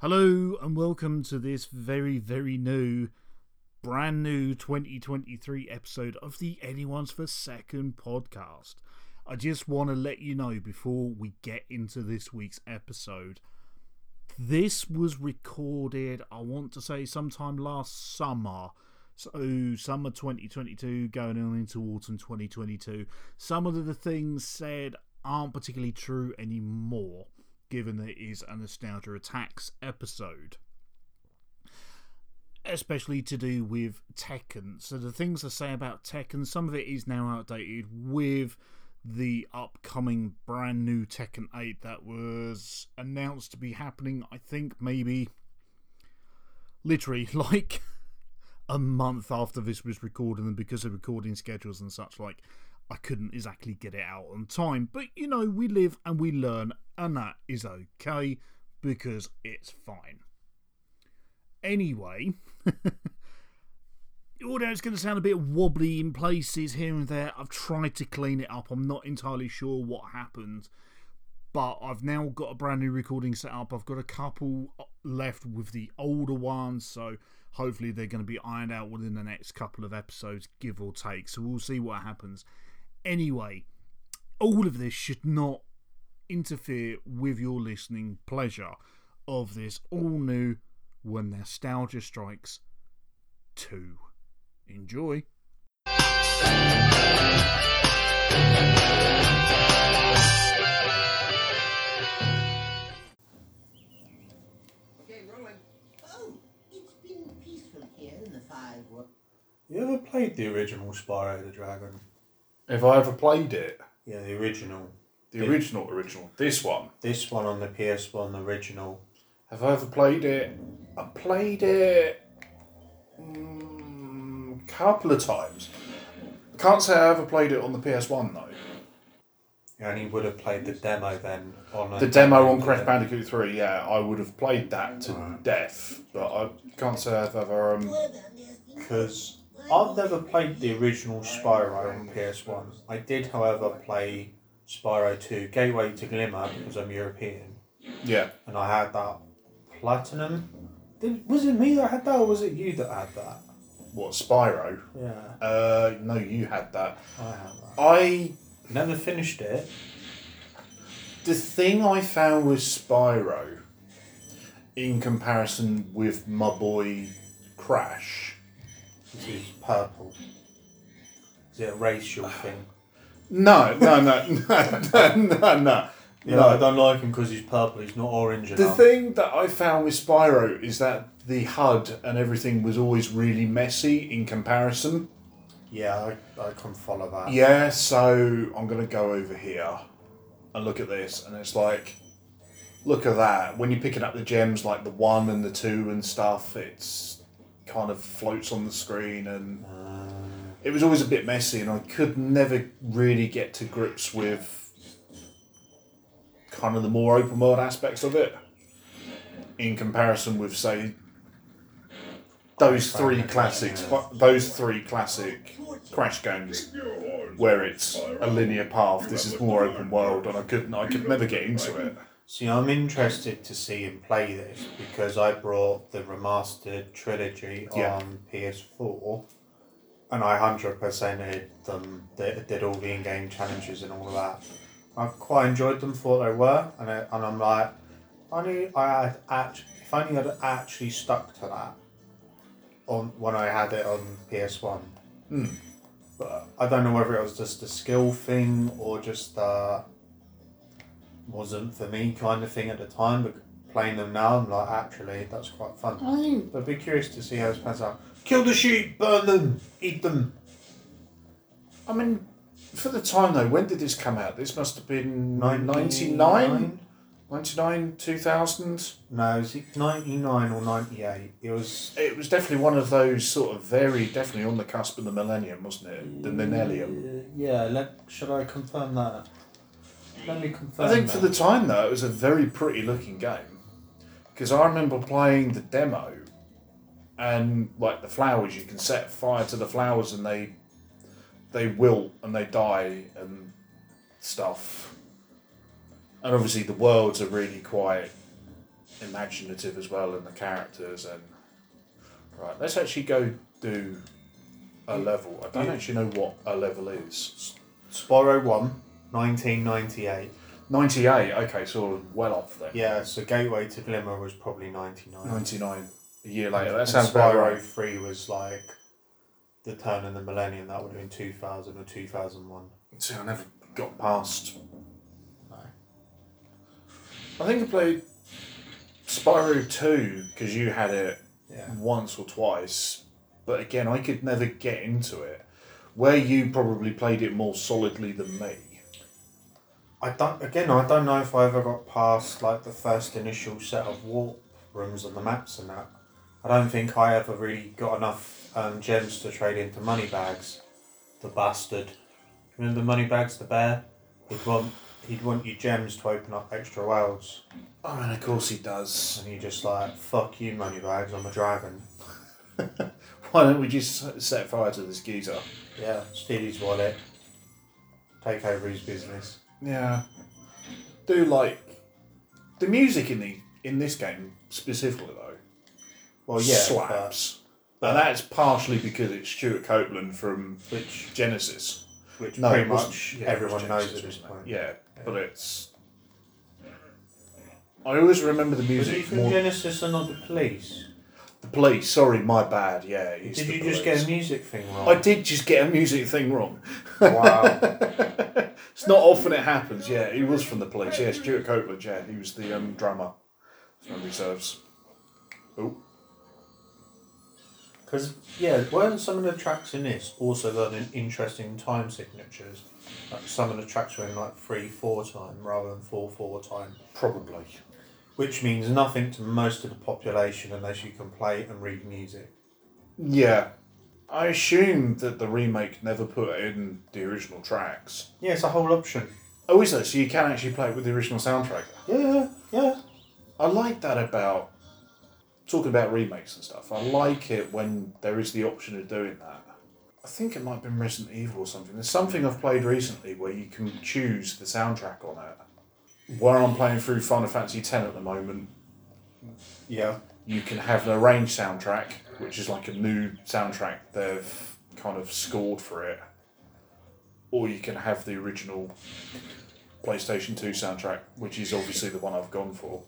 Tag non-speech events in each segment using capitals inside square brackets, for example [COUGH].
Hello and welcome to this very, very new, brand new 2023 episode of the Anyone's for Second podcast. I just want to let you know before we get into this week's episode. This was recorded, I want to say, sometime last summer. So, summer 2022 going on into autumn 2022. Some of the things said aren't particularly true anymore given that it is a Nostalgia Attacks episode. Especially to do with Tekken. So, the things I say about Tekken, some of it is now outdated with the upcoming brand new Tekken 8 that was announced to be happening, I think, maybe literally [LAUGHS] like a month after this was recorded, and because of recording schedules and such, like I couldn't exactly get it out on time. But you know, we live and we learn, and that is okay because it's fine. Anyway, although it's going to sound a bit wobbly in places here and there, I've tried to clean it up. I'm not entirely sure what happened, but I've now got a brand new recording set up. I've got a couple uh, left with the older ones, so hopefully they're going to be ironed out within the next couple of episodes, give or take. So we'll see what happens. Anyway, all of this should not interfere with your listening pleasure of this all new When Nostalgia Strikes 2. Enjoy. Okay, rolling. Oh, it's been peaceful here in the five. You ever played the original Spyro the Dragon? Have I ever played it? Yeah, the original. The original, original. This one. This one on the PS1, the original. Have I ever played it? I played it mm, a couple of times. Can't say I ever played it on the PS1 though. You only would have played the demo then on a The demo on Crash Bandicoot 3, yeah, I would have played that to death, but I can't say I've ever. Um, Because I've never played the original Spyro on PS1. I did, however, play Spyro 2 Gateway to Glimmer because I'm European. yeah. And I had that Platinum. Did, was it me that had that or was it you that had that? What, Spyro? Yeah, Uh, no, you had that. I had that. I. Never finished it. The thing I found with Spyro, in comparison with my boy Crash, This is purple. Is it a racial thing? No, no, no, [LAUGHS] no, no, no, no. Yeah, I don't like him because he's purple. He's not orange enough. The enough. thing that I found with Spyro is that the HUD and everything was always really messy in comparison. Yeah, I, I can follow that. Yeah, so I'm to go over here and look at this, and it's like, look at that. When you're picking up the gems, like the one and the two and stuff, it's kind of floats on the screen, and ah. it was always a bit messy, and I could never really get to grips with kind of the more open world aspects of it in comparison with, say, those three classics, those three classic Crash games where it's a linear path. This is more open world, and I couldn't, I could never get into it. See, I'm interested to see him play this because I brought the remastered trilogy Yeah. on PS4, and I hundred percented them. Did, did all the in-game challenges and all of that. I quite enjoyed them for what they were, and I, and I'm like, if only I had actually, if only I'd actually stuck to that on when I had it on PS One. But I don't know whether it was just a skill thing or just uh, wasn't for me kind of thing at the time. But playing them now, I'm like, actually, that's quite fun. But I'd be curious to see how it pans out. Kill the sheep, burn them, eat them. I mean, for the time though, when did this come out? This must have been 99? 99? 99, 2000? No, is it 99 or 98? It was. It was definitely one of those sort of very, definitely on the cusp of the millennium, wasn't it? The millennium. Yeah, let, should I confirm that? Let me confirm I think for that. the time though, it was a very pretty looking game. Because I remember playing the demo, and like the flowers, you can set fire to the flowers and they they wilt and they die and stuff. And obviously the worlds are really quite imaginative as well, and the characters. And right, let's actually go do a level. I don't Yeah. actually know what a level is. Spyro 1, 1998. Ninety eight. Okay, so well off then. Yeah, so Gateway to Glimmer was probably 99. Ninety nine. A year later. That sounds about Spyro right. 3 was like the turn of the millennium. That would have been 2000 or 2001. See, I never got past. No. I think I played Spyro two because you had it Yeah. once or twice, but again, I could never get into it. Where you probably played it more solidly than me. I don't. Again, I don't know if I ever got past like the first initial set of warp rooms on the maps and that. I don't think I ever really got enough um, gems to trade into money bags. The bastard. Remember money bags, the bear? He'd want he'd want you gems to open up extra worlds, Oh, and of course he does. and you're just like fuck you, money bags. I'm a dragon. [LAUGHS] Why don't we just set fire to this geezer? Yeah, steal his wallet. Take over his business. Yeah. Do like the music in the in this game specifically though Well, yeah, slaps. and that's partially because it's Stewart Copeland from which Genesis. which No, pretty much yeah, everyone was knows at this point. Yeah, but it's. I always remember the Was he music from more. Genesis and not the police? Police. Sorry, my bad. Yeah, it's Did you just get a music thing wrong? I did just get a music thing wrong. Wow. [LAUGHS] It's not often it happens. Yeah, he was from the police. Yeah, Stewart Copeland. Yeah, he was the um, drummer. If memory serves. Oh, Because, yeah, weren't some of the tracks in this also done in interesting time signatures? Like some of the tracks were in like 3 4 time rather than 4 4 time. probably. Which means nothing to most of the population unless you can play and read music. Yeah. I assume that the remake never put in the original tracks. Yeah, it's a whole option. Oh, is it? So you can actually play it with the original soundtrack? Yeah, yeah. I like that about talking about remakes and stuff. I like it when there is the option of doing that. I think it might have been Resident Evil or something. There's something I've played recently where you can choose the soundtrack on it. Where I'm playing through Final Fantasy X at the moment, Yeah. you can have an arranged soundtrack, which is like a new soundtrack they've kind of scored for it, or you can have the original PlayStation 2 soundtrack, which is obviously the one I've gone for.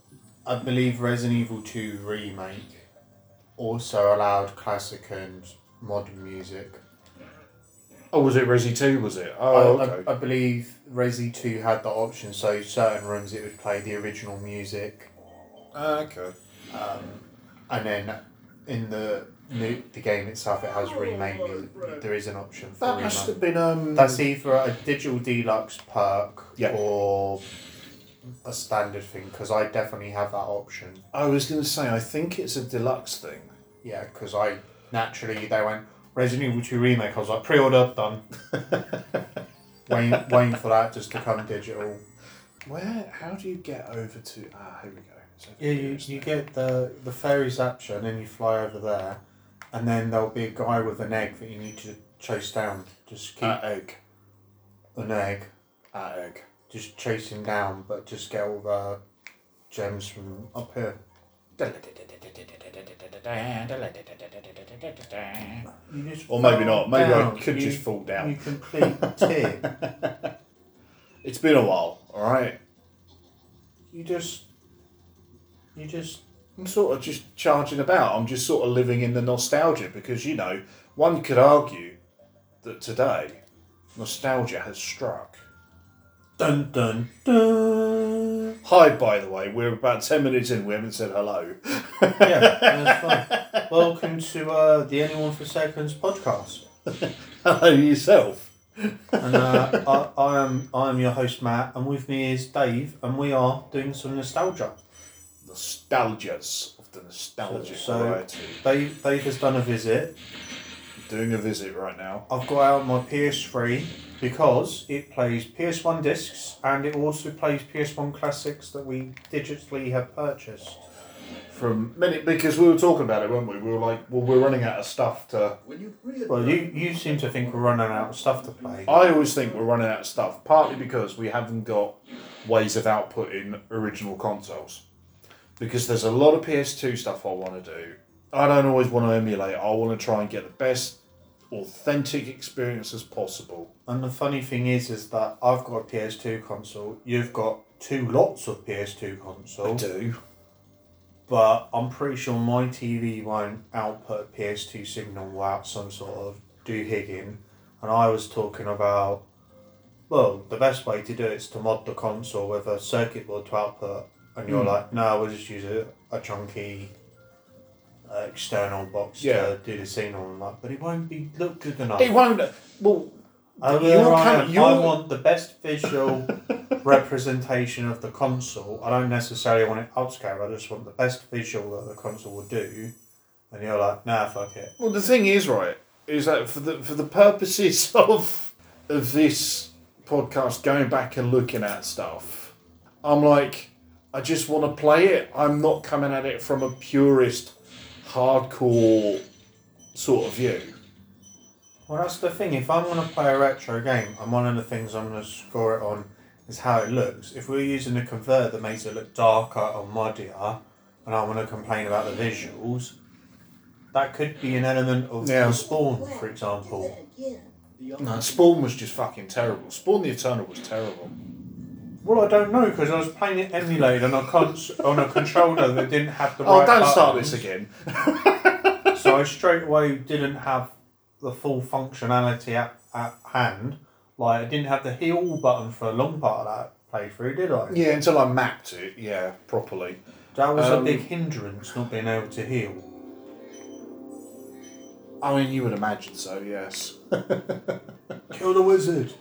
I believe Resident Evil 2 Remake also allowed classic and modern music. Oh, was it Resi 2, was it? I, Oh, okay. I, I believe Resi 2 had the option, so certain rooms it would play the original music, Ah, okay. and then in the new, the game itself it has remake music. There is an option for That must have been. Um, That's either a digital deluxe perk Yeah. or a standard thing, because I definitely have that option. I was going to say, I think it's a deluxe thing. Yeah, because I naturally they went Resident Evil 2 remake. I was like pre-order done. [LAUGHS] waiting, waiting for that just to come digital. Where? How do you get over to. Ah, here we go. Yeah, you, you get the the fairy zapture and then you fly over there, and then there'll be a guy with an egg that you need to chase down. Just keep Ah, egg. an egg, Ah, egg. just chase him down, but just get all the gems from up here. You just Or maybe not. Maybe down. I could You- just fall down. You complete tip. [LAUGHS] It's been a while, alright? You just, you just. I'm sort of just charging about. I'm just sort of living in the nostalgia because, you know, one could argue that today nostalgia has struck. Dun dun dun. Hi, by the way, we're about 10 minutes in, we haven't said hello. Yeah, [LAUGHS] that's fine. Welcome to uh, the Anyone for Seconds podcast. hello yourself. And uh, I, I am I am your host Matt, and with me is Dave, and we are doing some nostalgia. Nostalgias of the nostalgia So- variety. Dave Dave has done a visit. Doing a visit right now. I've got out my PS3 because it plays PS1 discs and it also plays PS1 classics that we digitally have purchased. From minute because we were talking about it, weren't we? We were like, well, we're running out of stuff to. Well, you you seem to think we're running out of stuff to play. I always think we're running out of stuff, partly because we haven't got ways of outputting original consoles. because there's a lot of PS2 stuff I want to do. I don't always want to emulate. I want to try and get the best authentic experience as possible. And the funny thing is, is that I've got a PS2 console. You've got two lots of PS2 console. I do. But I'm pretty sure my TV won't output a PS2 signal without some sort of doohigging. And I was talking about, well, the best way to do it is to mod the console with a circuit board to output. And you're Hmm. like, no, we'll just use a, a chunky uh, external box Yeah. to do the scene on like, but it won't be look good enough. It won't. Well, there I, am. I want the best visual [LAUGHS] representation of the console. I don't necessarily want it upscale. I just want the best visual that the console will do. And you're like, nah, fuck it. Well, the thing is, right, is that for the for the purposes [LAUGHS] of of this podcast, going back and looking at stuff, I'm like, I just want to play it. I'm not coming at it from a purist, hardcore sort of view. Well, that's the thing. If I'm going to play a retro game, and one of the things I'm going to score it on is how it looks. If we're using a converter that makes it look darker or muddier, and I want to complain about the visuals, that could be an element of Yeah. the spawn, for example. No, Spawn was just fucking terrible. Spawn the Eternal was terrible. Well, I don't know because I was playing it emulated on a cons- on a controller that didn't have the right. Oh, right. don't start this again. [LAUGHS] So I straight away didn't have the full functionality at, at hand. Like I didn't have the heal button for a long part of that playthrough, did I? Yeah, until I mapped it, yeah, properly. That was a Um, big hindrance not being able to heal. I mean, you would imagine so, yes. [LAUGHS] Kill the wizard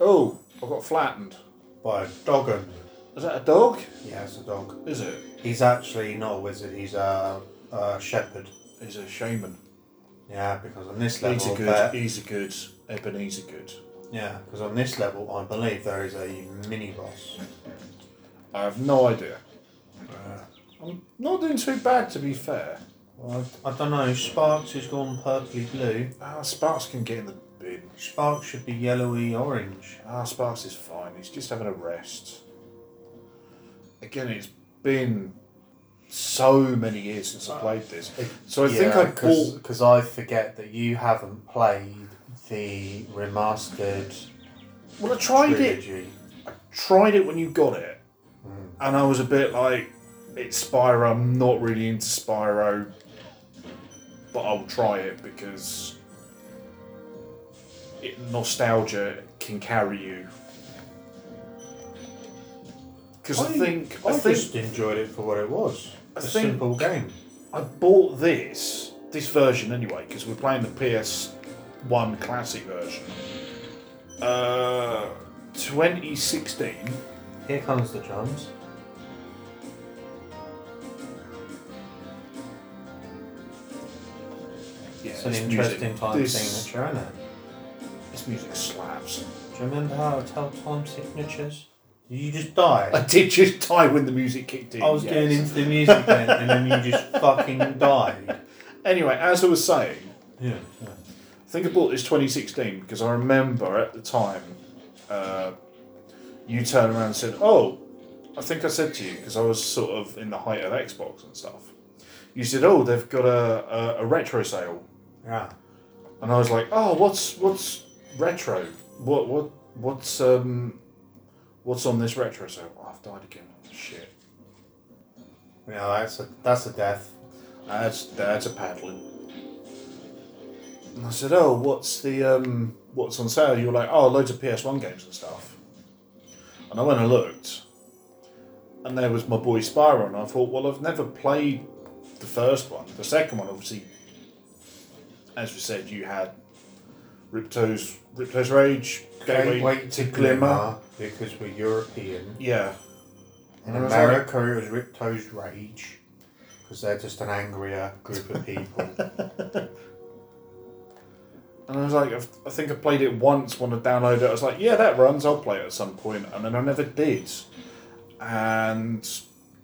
Oh, I got flattened. By a. Is that a dog? Yeah, it's a dog. Is it? He's actually not a wizard. He's a, a shepherd. He's a shaman. Yeah, because on this level, He's a good. there- He's a good. Ebenezer good. yeah, because on this level, I believe there is a mini boss. I have no idea. I'm not doing too bad, to be fair. Well, I, I don't know. Sparx has gone purpley blue. Ah, Sparx can get in the bin. Sparx should be yellowy orange. Ah, Sparx is fine. He's just having a rest. Again, it's been so many years since I played this. So I think I bought. because I forget that you haven't played the remastered Well, I tried it. trilogy. Tried it when you got it, and I was a bit like, "It's Spyro. I'm not really into Spyro, but I'll try it because it, nostalgia can carry you." Because I, think I, I think just enjoyed it for what it was. I a simple game. I bought this, this version anyway, because we're playing the PS1 classic version. Uh, 2016. Here comes the drums. Yeah, It's an interesting music, time this, signature, isn't it? This music slaps. Do you remember how to tell time signatures? Did you just die? I did just die when the music kicked in. I was yes. getting into the music then, and then you just [LAUGHS] fucking died. Anyway, as I was saying, Yeah. yeah. I think I bought this 2016 because I remember at the time uh, you turned around and said, Oh, I think I said to you, because I was sort of in the height of Xbox and stuff. You said, Oh, they've got a, a, a retro sale. Yeah. And I was like, Oh, what's what's retro? What what what's um what's on this retro sale? Oh, I've died again. Shit. Yeah, that's a that's a death. That's that's a paddling. And I said, "Oh, what's the um, what's on sale?" You were like, "Oh, loads of PS One games and stuff." And I went and looked, and there was my boy Spyro, and I thought, "Well, I've never played the first one. The second one, obviously, as we said, you had Ripto's Ripto's Rage, Gateway Wait to glimmer because we're European. Yeah, In And I like- America, it was Ripto's Rage because they're just an angrier group of people. [LAUGHS] And I was like, I've- I think I played it once when I downloaded it. I was like, yeah, that runs. I'll play it at some point. And then I never did. And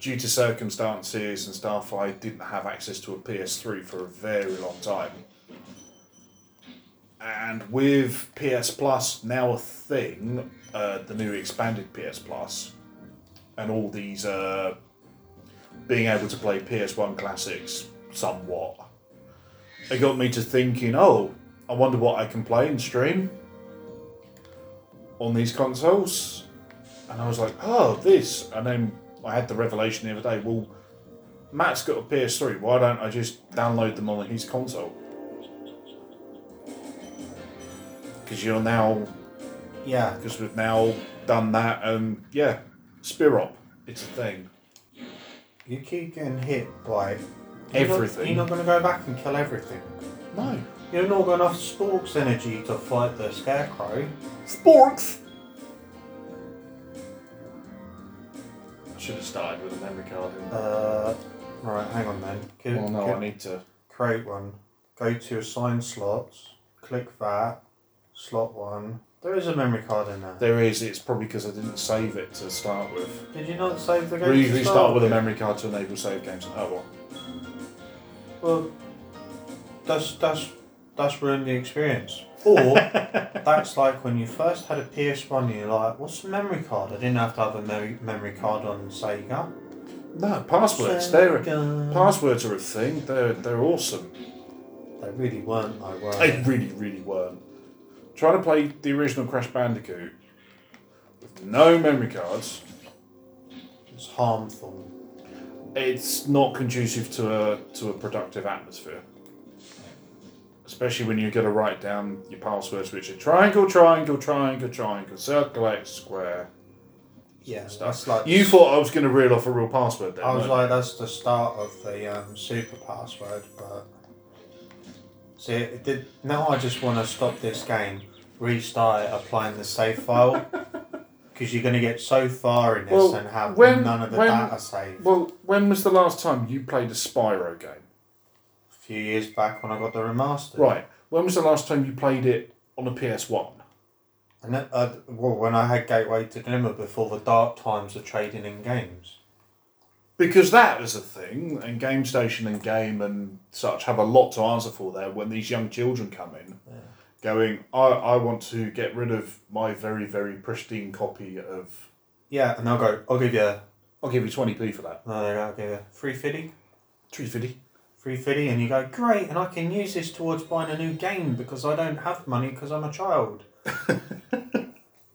due to circumstances and stuff, I didn't have access to a PS3 for a very long time. And with PS Plus now a thing, uh, the new expanded PS Plus, and all these uh, being able to play PS1 classics somewhat. It got me to thinking, oh, I wonder what I can play and stream on these consoles. And I was like, oh, this. And then I had the revelation the other day, well, Matt's got a PS3, why don't I just download them on his console? Because you're now, Yeah. because we've now done that, and yeah, Spirop, it's a thing. You keep getting hit by Everything. you're not going to go back and kill everything. No. You're not got enough sporks energy to fight the scarecrow. Sporks! I should have started with a memory card in Uh, right, hang on then. Give- Well, no, I need to. create one. Go to assign slots. Click that. Slot one. There is a memory card in there. There is, it's probably because I didn't save it to start with. Did you not save the game? We usually start with a memory card to enable save games. Oh, well. Well, that's that's that's ruined the experience. [LAUGHS] Or that's like when you first had a PS1, and you're like, "What's the memory card?" I didn't have to have a memory memory card on Sega. No, passwords. They're, passwords are a thing. They're, they're awesome. They really weren't. I were. They really, really weren't. Trying to play the original Crash Bandicoot with no memory cards, It's harmful. it's not conducive to a to a productive atmosphere. Especially when you got to write down your passwords, which are triangle, triangle, triangle, triangle, circle, X, square. Yeah, Stuff. that's like You thought I was going to reel off a real password then? I was weren't like, that's the start of the um, super password, but see, it did. Now I just want to stop this game, restart it, applying the save file, [LAUGHS] because you're going to get so far in this Well, and have when- none of the when- data saved. Well, when was the last time you played a Spyro game? a few years back when I got the remastered, Right. When was the last time you played it on a PS1? And then, uh, well, when I had Gateway to Glimmer before the dark times of trading in games. Because that is a thing, and Game Station and Game and such have a lot to answer for there when these young children come in, going, I, I want to get rid of my very, very pristine copy of. Yeah, and I'll go. I'll give you. I'll give you 20p for that. No, I'll give you three fifty. 350 Free fiddy, and you go great, and I can use this towards buying a new game because I don't have money because I'm a child. [LAUGHS]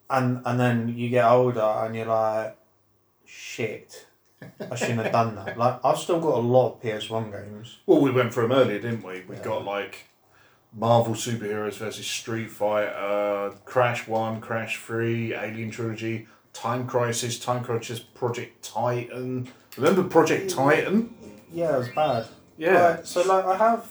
and and then you get older, and you're like, shit, I shouldn't have done that. Like I've still got a lot of PS One games. Well, we went through them earlier, didn't we? We Yeah. got like Marvel superheroes versus Street Fighter, Crash 1, Crash 3, Alien Trilogy, Time Crisis, Time Crisis Project Titan. Remember Project Titan? Yeah, it was bad. Yeah. Right, so like I have,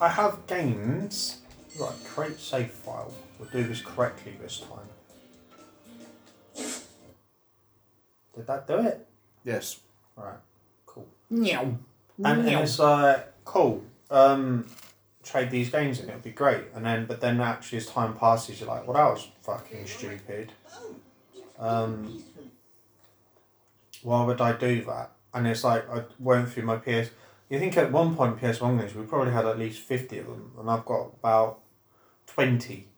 I have games. Right, create save file. We'll do this correctly this time. Did that do it? Yes. Right, cool. Meow. And, and it's like cool. Um, trade these games and it'll be great. And then, but then actually, as time passes, you're like, well, that was fucking stupid. Um, why would I do that? And it's like I went through my PS. You think at one point PS One games we probably had at least fifty of them, and I've got about twenty.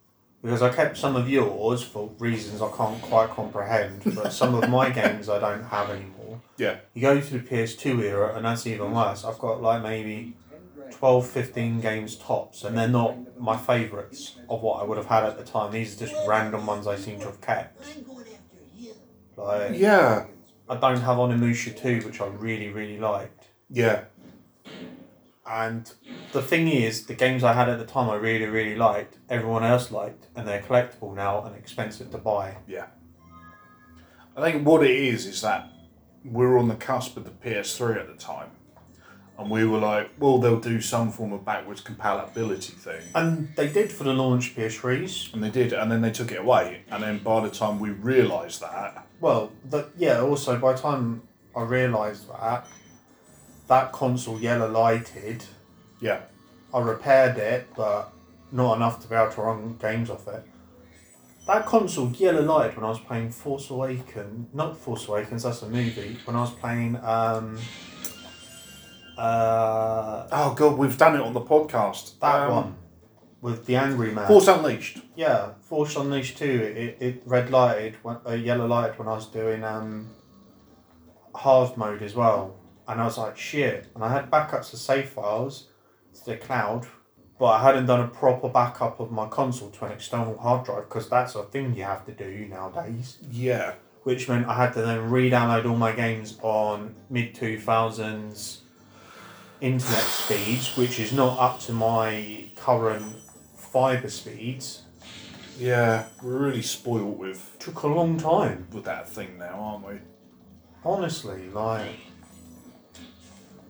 Because I kept some of yours for reasons I can't quite comprehend, but some of my games I don't have anymore. Yeah. You go to the PS2 era, and that's even worse. I've got like maybe 12, 15 games tops, and they're not my favourites of what I would have had at the time. These are just random ones I seem to have kept. I'm going after you. Like, Yeah. I don't have Onimusha 2, which I really, really liked. Yeah. And the thing is, the games I had at the time I really, really liked, everyone else liked, and they're collectible now and expensive to buy. Yeah. I think what it is is that we were on the cusp of the PS3 at the time. And we were like, well, they'll do some form of backwards compatibility thing. And they did for the launch PS3s. And they did, and then they took it away. And then by the time we realised that, Well, the, yeah, also by the time I realised that, that console yellow lighted, yeah, I repaired it, but not enough to be able to run games off it. That console yellow lighted when I was playing Force Awakens, not Force Awakens, that's a movie, when I was playing, um, uh, oh god, we've done it on the podcast. that Um, one with the Angry Man. Force Unleashed. Yeah, Force Unleashed 2, it, it red lighted, when, uh, yellow lighted when I was doing, um, hard mode as well, and I was like, shit. And I had backups of save files to the cloud, but I hadn't done a proper backup of my console to an external hard drive because that's a thing you have to do nowadays. Yeah. Which meant I had to then re-download all my games on mid two thousands internet speeds, which is not up to my current fiber speeds. Yeah. We're really spoiled with Took a long time. with that thing now, aren't we? Honestly, like.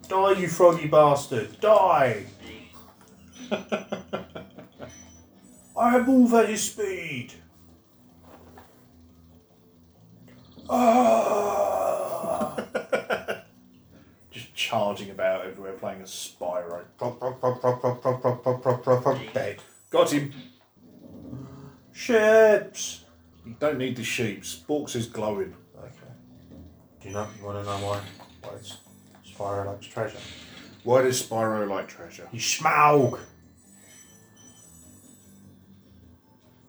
Die, you froggy bastard! Die! I have all that is speed! Ah! Just charging about everywhere playing a Spyro. Prop, prop, prop, prop, prop, prop, prop, prop, prop, prop, prop, dead. Got him. Ships! You don't need the sheep. Sporks is glowing. Okay. Do you know, you want to know why? Why it's Spyro likes treasure? Why does Spyro like treasure? You Smaug!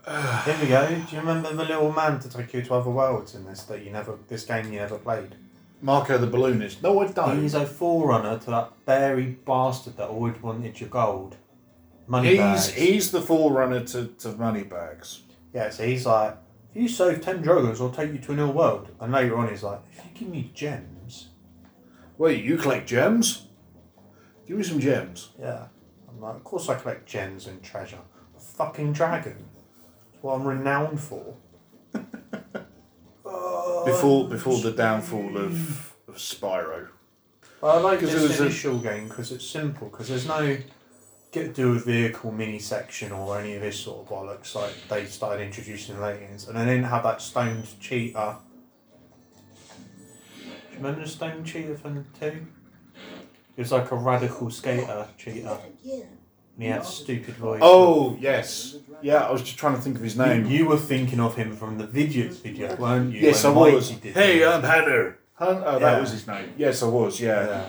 Here we go. Do you remember the little man to take you to other worlds in this that you never, this game you never played? Marco the balloonist. No, I don't. He's a forerunner to that very bastard that always wanted your gold. Money He's bags. he's the forerunner to, to Moneybags. Yeah, so he's like, if you save 10 Drogos, I'll take you to a new world. And later on, he's like, if you give me gems. Wait, you collect gems? Give me some gems. Yeah. I'm like, of course I collect gems and treasure. A fucking dragon. That's what I'm renowned for. Oh, [LAUGHS] Before before the downfall of, of Spyro. Well, I like 'Cause this it was a- initial game because it's simple. Because there's no get to do with vehicle mini section or any of this sort of bollocks like they started introducing later games, and they didn't have that stoned cheetah. Do you remember the stoned cheetah from the two? It was like a radical skater cheetah, Yeah. and he had stupid voice. Oh yes. Yeah, I was just trying to think of his name. you were thinking of him from the Vidiots video, weren't you? yes, I when was. Did Hey, it? I'm Hunter. Hun- oh, that Yeah. was his name. Yes, I was. Yeah. yeah.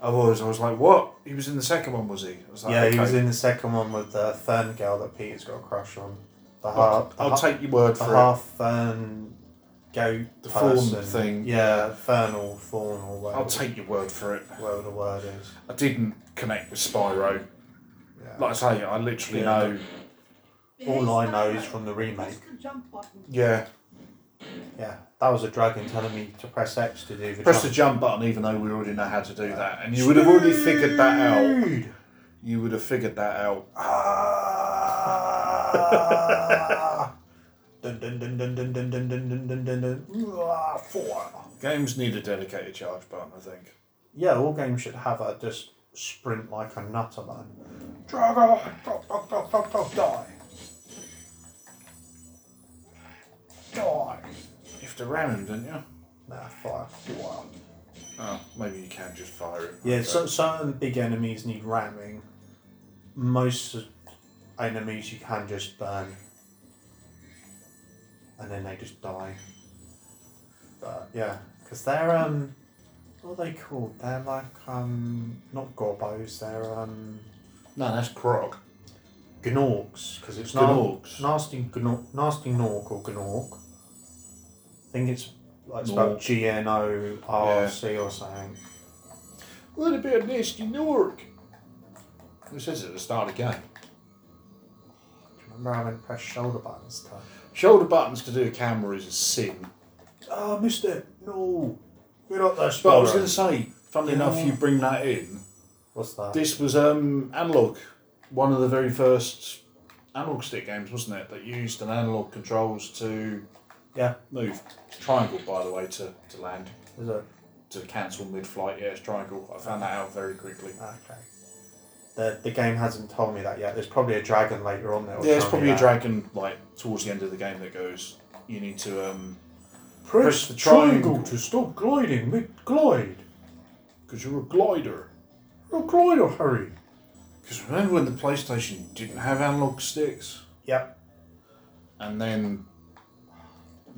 I was. I was like, what? He was in the second one, was he? I was like, Yeah, he okay. was in the second one with the Fern girl that Peter's got a crush on. The I'll, half, I'll ha- take your word the for it. half Fern goat The person. thing. Yeah, Fern or or whatever. I'll take your word for it. whatever the word is. I didn't connect with Spyro. Yeah. Like I say, I literally Yeah. know. All I know is from the remake. Press the jump button. Yeah. Yeah, that was a dragon telling me to press X to do the Press the jump. jump button, even though we already know how to do that, and you would have already figured that out. You would have figured that out. Ah. [LAUGHS] dun dun dun dun dun dun dun dun dun dun dun dun. Ah, four. Games need a dedicated charge button, I think. Yeah, all games should have a just sprint like a nutter man. Dragon, drop, drop, drop, drop, drop, die. Die. You have to ram him, don't you? Nah, fire. Wow. Oh, maybe you can just fire it. Yeah, Okay. so, certain big enemies need ramming. Most enemies you can just burn. And then they just die. But yeah, because they're, um, what are they called? They're like, um, not gorbos. they're, um, No, that's croc. gnorks. Because it's Gnorks. Nasty, gnork, nasty Gnork or Gnork. I think it's like it's about. G N O R C or something. What about Nasty gnork? Who says at the start of the game. Do you remember having to press shoulder buttons to Shoulder buttons to do a camera is a sin. Oh, I missed it. No. We're not that But I was going to say, funnily enough, you bring that in. What's that? This was um, analog, one of the very first analog stick games, wasn't it? That used an analog controls to yeah. move. It's triangle, by the way, to, to land. Is it? To cancel mid flight, yeah, it's triangle. I found that out very quickly. Okay. The, the game hasn't told me that yet. There's probably a dragon later on there. Yeah, it's probably a dragon, like, towards the end of the game that goes, you need to, um, Press, press the triangle, triangle. to stop gliding mid glide. because you're a glider. You're a glider, hurry. Because remember when the PlayStation didn't have analog sticks? Yep. And then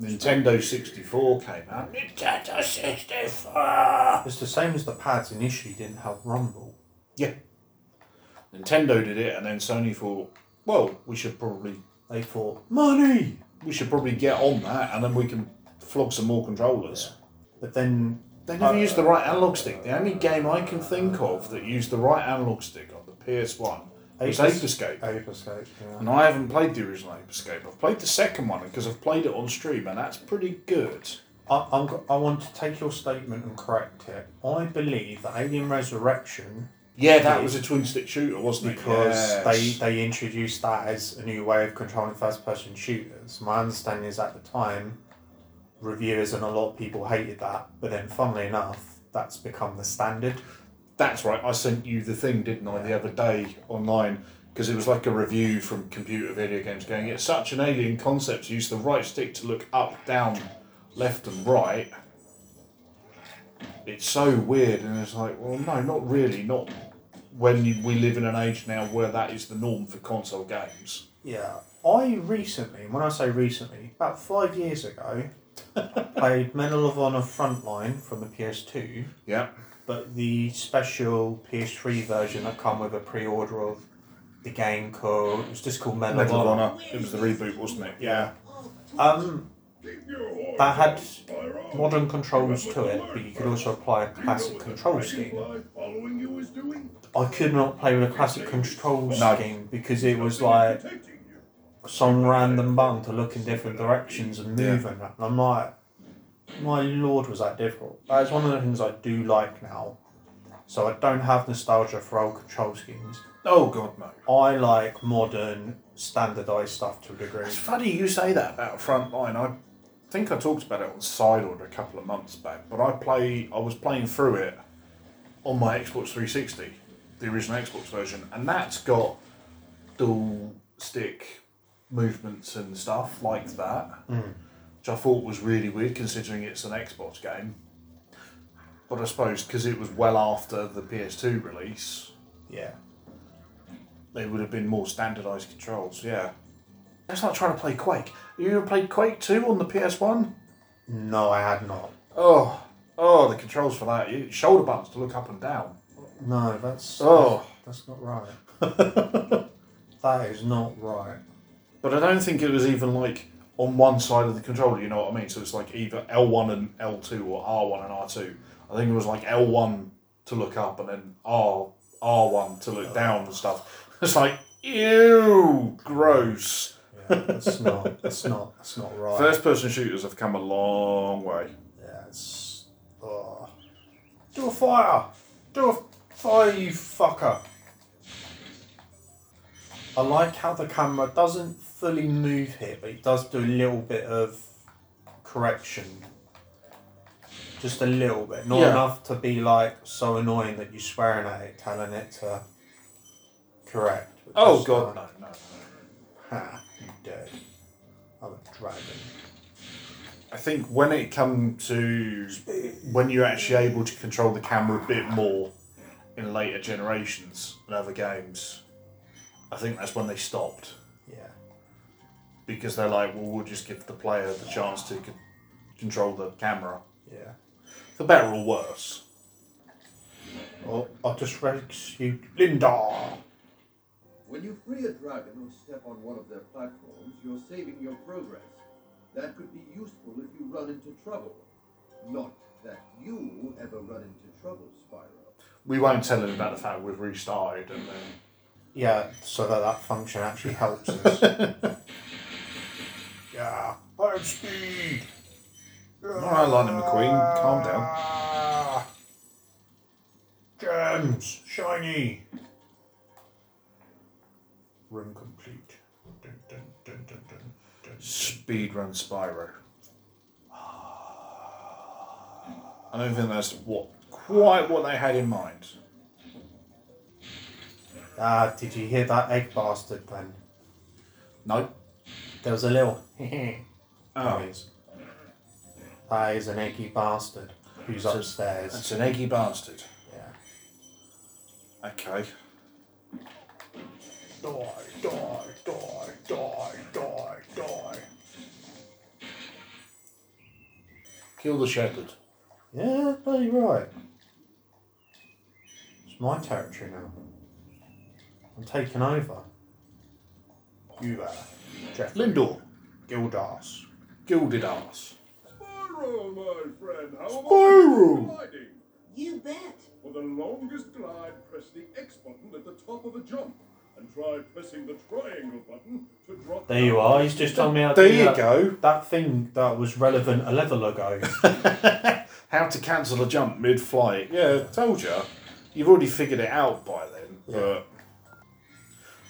Nintendo 64 came out. Nintendo 64! It's the same as the pads initially didn't have rumble. Yeah. Nintendo did it, and then Sony thought, well, we should probably They thought, money! we should probably get on that, and then we can flog some more controllers. But then They never used the right analog stick. The only game I can think of that used the right analog stick on the PS1 was Ape Ape Escape. Ape Escape, yeah. And I haven't played the original Ape Escape. I've played the second one because I've played it on stream, and that's pretty good. I, I'm, go- I want to take your statement and correct it. I believe that Alien Resurrection, Yeah, that was a twin stick shooter, wasn't it? because Yes. they, they introduced that as a new way of controlling first person shooters. My understanding is at the time, reviewers and a lot of people hated that, but then, funnily enough, that's become the standard. That's right. I sent you the thing, didn't I, the other day online because it was like a review from Computer Video Games going, it's such an alien concept to use the right stick to look up, down, left, and right. It's so weird, and it's like, well, no, not really. Not when you, we live in an age now where that is the norm for console games. Yeah. I recently, when I say recently, about five years ago, [LAUGHS] played Medal of Honor Frontline from the PS2. Yeah. but the special PS3 version that come with a pre-order of the game called it was just called Medal, Medal of of Honor. Honor. It was the reboot, wasn't it? Yeah. Um, that had modern controls to it, but you could also apply a classic control scheme. I could not play with a classic control scheme because it was like some random button to look in different directions and move and. And I'm like, my lord, was that difficult. That is one of the things I do like now. So I don't have nostalgia for old control schemes. Oh, God, no. I like modern, standardised stuff to a degree. It's funny you say that about Frontline. I think I talked about it on Sideorder a couple of months back, but I play. I was playing through it on my Xbox 360, the original Xbox version, and that's got dual stick movements and stuff like that, hmm. which I thought was really weird considering it's an Xbox game. But I suppose because it was well after the PS2 release, Yeah. they would have been more standardised controls, yeah. That's like trying to play Quake. You ever played Quake 2 on the PS1? No, I had not. Oh, oh, the controls for that. You, shoulder buttons to look up and down. No, that's Oh. that's not right. [LAUGHS] that is not right. But I don't think it was even like on one side of the controller, you know what I mean? So it's like either L1 and L2 or R1 and R2. I think it was like L1 to look up and then R, R1 to look down and stuff. It's like, ew, gross. That's not. It's not. It's not right. First person shooters have come a long way. Yeah, it's. Oh. Do a fire! Do a fire, you fucker! I like how the camera doesn't fully move here, but it does do a little bit of correction. Just a little bit. Not Yeah. enough to be like so annoying that you're swearing at it, telling it to correct. Oh, God, no, no. Ha, I'm a dragon. I think when it comes to when you're actually able to control the camera a bit more in later generations and other games, I think that's when they stopped Yeah. because they're like, well, we'll just give the player the chance to con- control the camera, Yeah. for better or worse. Oh, I just rescued Linda. When you free a dragon or step on one of their platforms, you're saving your progress. That could be useful if you run into trouble. Not that you ever run into trouble, Spyro. We won't tell him about the fact we've restarted and then. Yeah, so that that function actually helps us. [LAUGHS] yeah. Fire speed. Alright, Lightning McQueen, calm down. Ah. down. Gems, shiny. Room complete. Dun, dun, dun, dun, dun, dun. Speedrun Spyro. I don't think that's what quite what they had in mind. Ah, did you hear that egg bastard then? No. There was a little [LAUGHS] Oh, noise. That is an eggy bastard who's So- upstairs. that's an eggy bastard. Yeah. Okay. Die, die, die, die, die, die. Kill the shepherd. Yeah, bloody right. It's my territory now. I'm taking over. You there, Jeff Lindor. Gildas. Gilded ass. Spyro, my friend. How about Spiral. gliding? You bet. For the longest glide, press the X button at the top of a jump. And try pressing the triangle button to drop There you down. are. He's just told me how to There do you that, go. That thing that was relevant a level ago. [LAUGHS] How to cancel a jump mid-flight? Yeah, told you. You've already figured it out by then. But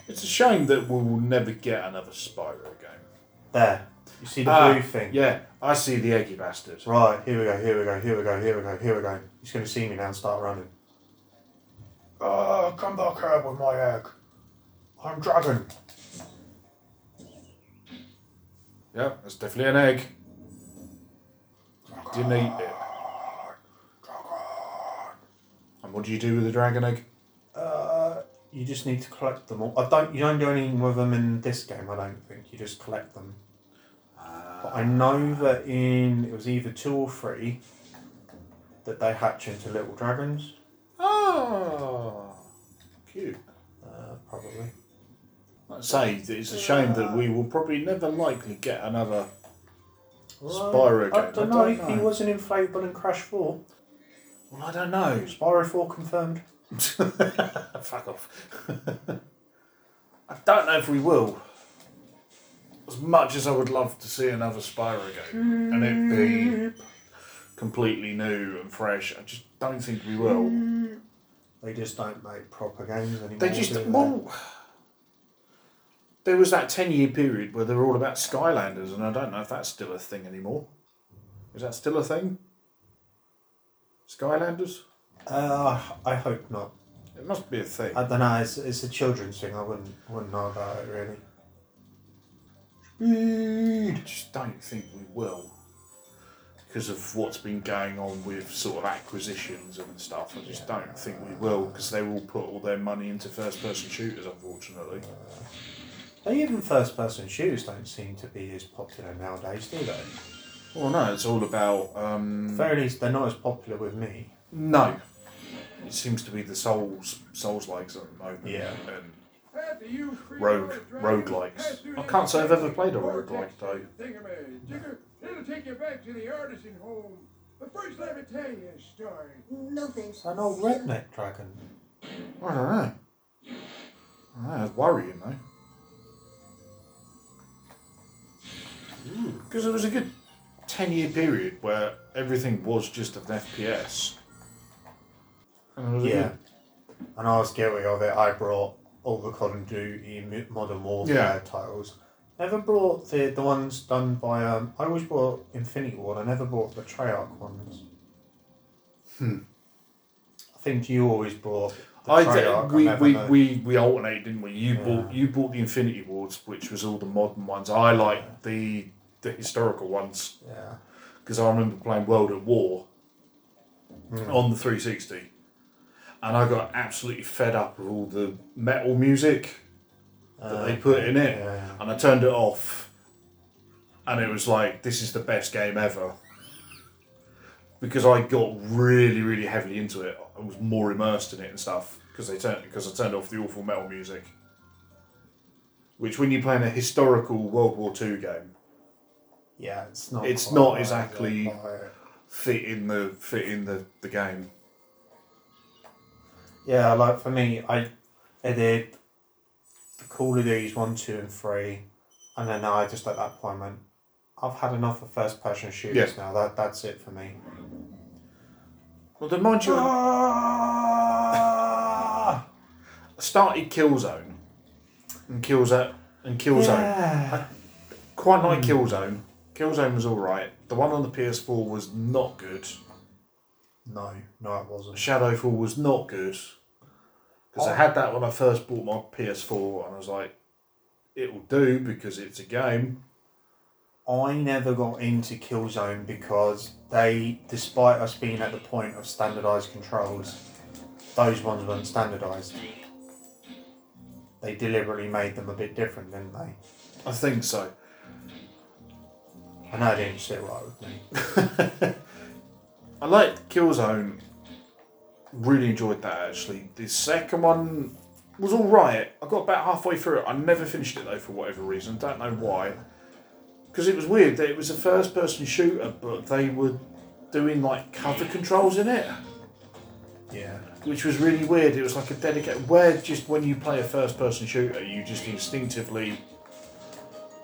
it's a shame that we will never get another Spyro game. there. You see the Ah, blue thing? Yeah, I see the eggy bastard. Right, here we go, here we go, here we go, here we go, here we go. He's going to see me now and start running. Oh, come back here with my egg. I'm dragon. Yeah, that's definitely an egg. Didn't eat it. And what do you do with the dragon egg? Uh, you just need to collect them all. I don't. You don't do anything with them in this game. I don't think you just collect them. But I know that in it was either two or three that they hatch into little dragons. Oh, cute. Uh, probably. I say, it's a shame that we will probably never likely get another Spyro game. I don't know. If he wasn't inflatable in Crash Four. Well, I don't know. Spyro Four confirmed. [LAUGHS] Fuck off. I don't know if we will. As much as I would love to see another Spyro game and it be completely new and fresh, I just don't think we will. They just don't make proper games anymore. They just do well, there was that ten year period where they were all about Skylanders, and I don't know if that's still a thing anymore. Is that still a thing? Skylanders? Uh, I hope not. It must be a thing. I don't know. It's, it's a children's thing. I wouldn't wouldn't know about it really. Speed. I just don't think we will. Because of what's been going on with sort of acquisitions and stuff. I just don't think we will because they will put all their money into first person shooters, unfortunately. They even first person shooters don't seem to be as popular nowadays, do they? Well, no, it's all about. At Um, the very least, they're not as popular with me. no. It seems to be the Souls Souls likes at the moment. Yeah. And After you free Rogue- your dragon, roguelikes. pass through I can't say I've ever played a vortex roguelike, though. it'll take you back to the artisan home. But first, let me tell you a story. No thanks. An old redneck dragon. I don't know. I don't know, it's worrying though. Because there was a good 10 year period where everything was just an FPS. And there was a Yeah. good- And I was guilty of it. I brought all the Call of Duty Mo- Modern Warfare Yeah. titles. Never brought the the ones done by um. I always bought Infinity Ward, I never bought the Treyarch ones. Hmm. I think you always brought. I did, we, we, know. we, we alternated, didn't we? You Yeah. bought you bought the Infinity Wards, which was all the modern ones. I liked the the historical ones Yeah. because I remember playing World at War Hmm. on the 360, and I got absolutely fed up with all the metal music that they put in it, Yeah. and I turned it off, and it was like this is the best game ever because I got really really heavily into it. I was more immersed in it and stuff because they turned because I turned off the awful metal music. Which, when you're playing a historical World War Two game, Yeah, it's not. It's not right, exactly- fit in the fit in the, the game. Yeah, like for me, I, I did the Call of Duties one, two, and three, and then I just at that point went, I've had enough of first person shooters now. That that's it for me. Well, then mind you, Ah! I started Killzone and Killzone and Killzone. Yeah. Quite like Killzone. Killzone was all right. The one on the PS4 was not good. No, no, it wasn't. Shadowfall was not good because I had that when I first bought my PS4, and I was like, "It will do because it's a game." I never got into Killzone because they, despite us being at the point of standardized controls, those ones weren't standardized. They deliberately made them a bit different, didn't they? I think so. I know it didn't sit right with me. [LAUGHS] I liked Killzone. Really enjoyed that actually. The second one was all right. I got about halfway through it. I never finished it though for whatever reason. Don't know why. Because it was weird that it was a first person shooter, but they were doing like cover controls in it, Yeah. which was really weird. It was like a dedicated where just when you play a first person shooter, you just instinctively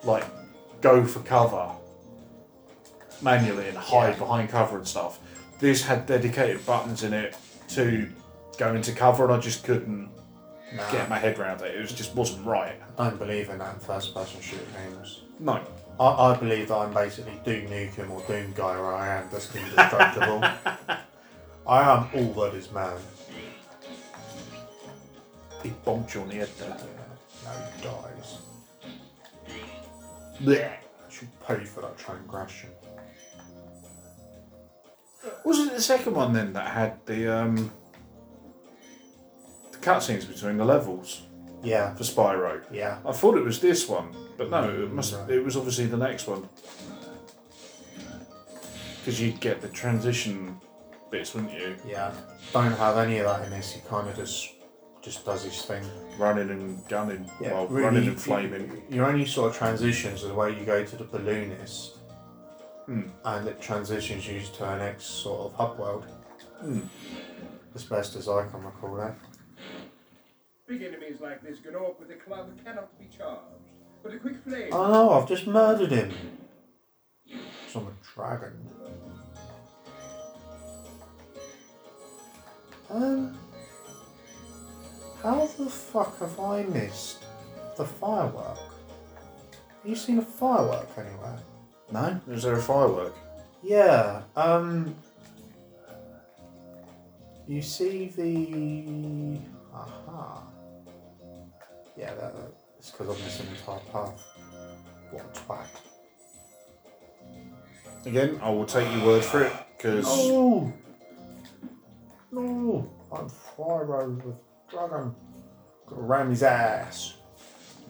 like go for cover manually and hide Yeah. behind cover and stuff. This had dedicated buttons in it to go into cover, and I just couldn't Nah, get my head around it. It was just wasn't right. I don't believe in that in first person shooter games. No. I, I believe that I'm basically Doom Nukem or Doom Guy where I am just indestructible. [LAUGHS] I am all that is man. He bonked you on the head there. No, he dies. Blech. I should pay for that transgression. Wasn't it the second one then that had the um the cutscenes between the levels Yeah, for Spyro? yeah. I thought it was this one, but no, it must it was obviously the next one. Because you'd get the transition bits, wouldn't you? Yeah, don't have any of that in this. He kind of just just does his thing. Running and gunning, Yeah, well, really, running and flaming. Your only sort of transitions are the way you go to the balloonist, Hmm. and it transitions you to our next sort of hub world. Hmm. As best as I can recall that. Big enemies like this go off with a club cannot be charged. But a quick flame. Oh no, I've just murdered him. Because I'm a dragon. Um, how the fuck have I missed the firework? Have you seen a firework anywhere? No, is there a firework? Yeah. Um. You see the. Aha. Yeah, that, that- it's because I've missed an entire path. What a twat. Again, I will take your word for it because No! No! I'm Fyro with Dragon. Gonna ram his ass.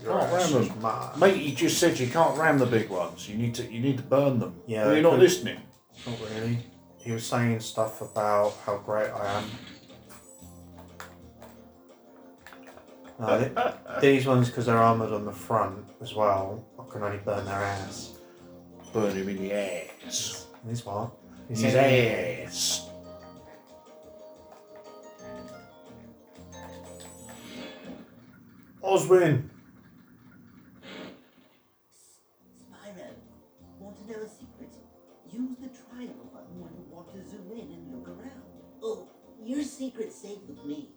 Can't ram is him. mate, you just said you can't ram the big ones. You need to you need to burn them. Yeah, Well, you're not but- listening. Not really. He was saying stuff about how great I am. No, th- these ones, because they're armoured on the front as well, I can only burn their ass. Burn him in the ass. This one. In his ass. Oswin! Spyro, want to know a secret? Use the triangle button when you want to zoom in and look around. Oh, your secret's safe with me.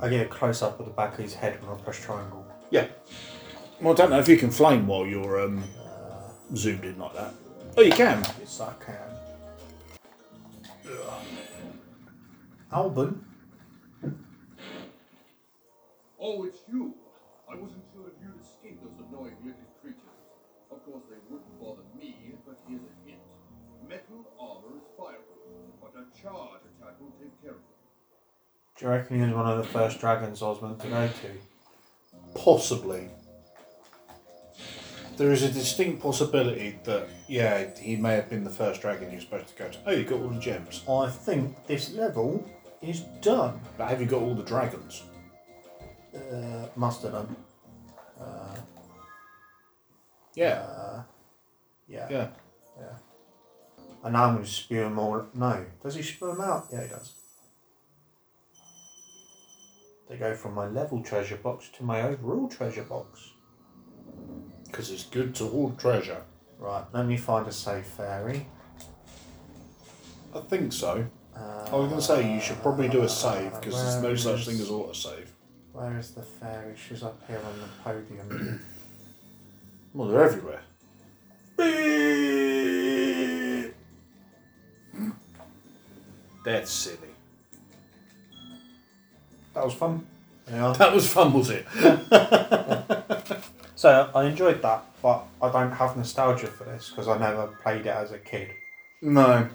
I get a close up of the back of his head when I press triangle. Yeah. Well, I don't know if you can flame while you're um, zoomed in like that. Oh, you can. Yes, I can. Ugh. Albin? Oh, it's you. I wasn't sure if you'd escape those annoying little creatures. Of course, they wouldn't bother me, but here's a hint. Metal armor is fireproof, but a charge attack will take care of them. Do you reckon he was one of the first dragons I was meant to go to? Possibly. There is a distinct possibility that, yeah, he may have been the first dragon you're supposed to go to. Oh, you got all the gems. I think this level is done. But have you got all the dragons? Uh, must have done. Uh, Yeah. Uh, yeah. Yeah. And now I'm going to spew them all. No. Does he spew them out? Yeah, he does. They go from my level treasure box to my overall treasure box. Because it's good to hoard treasure. Right, let me find a safe fairy. I think so. Uh, I was going to say you should probably do a save because there's no such thing as autosave. Where is the fairy? She's up here on the podium. [CLEARS THROAT] Well, they're everywhere. That's silly. That was fun. Yeah. [LAUGHS] That was fun, was it? [LAUGHS] So I enjoyed that, but I don't have nostalgia for this because I never played it as a kid. No.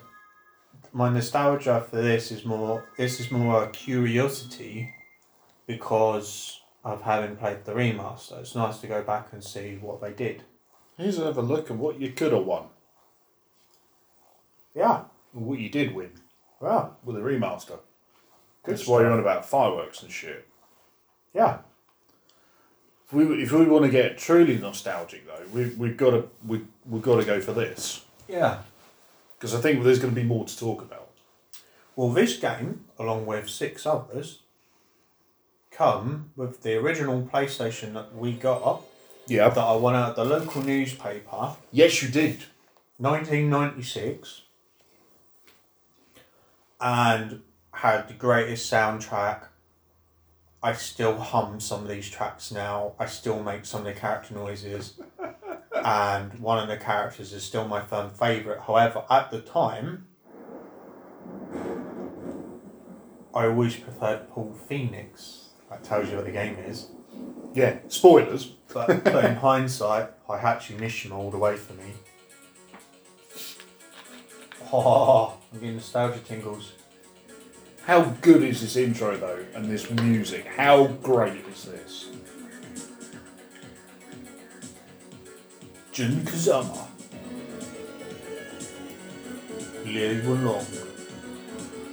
My nostalgia for this is more. This is more a curiosity because of having played the remaster. It's nice to go back and see what they did. Here's another look at what you could have won. Yeah. What you did win Well, with the remaster. That's why you're on about fireworks and shit. Yeah. If we, if we want to get truly nostalgic though, we we've got to we we've got to go for this Yeah. because I think there's going to be more to talk about. Well, this game, along with six others, come with the original PlayStation that we got Yeah. that I won out of the local newspaper, Yes, you did. 1996, and had the greatest soundtrack. I still hum some of these tracks now. I still make some of the character noises. [LAUGHS] and one of the characters is still my firm favourite. However, at the time, I always preferred Paul Phoenix. That tells you what the game is. Yeah. Spoilers. But, but in [LAUGHS] hindsight, I actually missed him all the way for me. [LAUGHS] Oh, I'm getting nostalgia tingles. How good is this intro though, and this music? How great is this? Jun Kazama. Liu Long.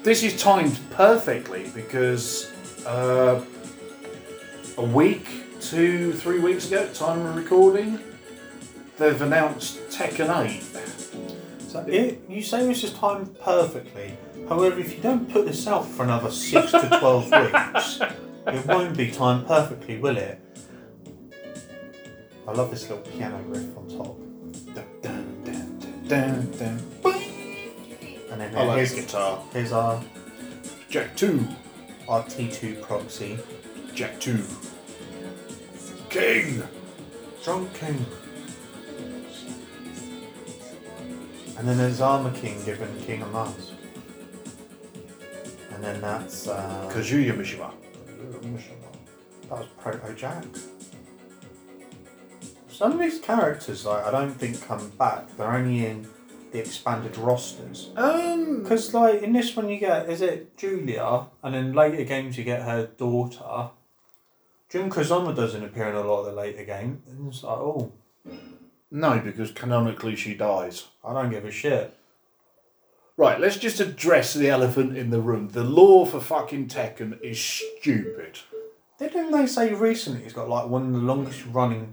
This is timed perfectly because uh, a week, two, three weeks ago, time of recording, they've announced Tekken 8. So it, you say this is timed perfectly. However, if you don't put this out for another six to twelve [LAUGHS] weeks, it won't be timed perfectly, will it? I love this little piano riff on top. Dun, dun, dun. And then I like here's, the guitar. here's our, Jack 2. our T2 proxy. Jack 2. King! Drunk King. And then there's Armor King given King of Mars. And then that's uh, Kazuya Mishima. that was Proto Jack. Some of these characters, like I don't think come back. They're only in the expanded rosters. Um, Because like in this one you get is it Julia, and in later games you get her daughter. Jun Kazama doesn't appear in a lot of the later games. And it's like, oh, no, because canonically she dies. I don't give a shit. Right, let's just address the elephant in the room. The lore for fucking Tekken is stupid. Didn't they say recently it's got like one of the longest running,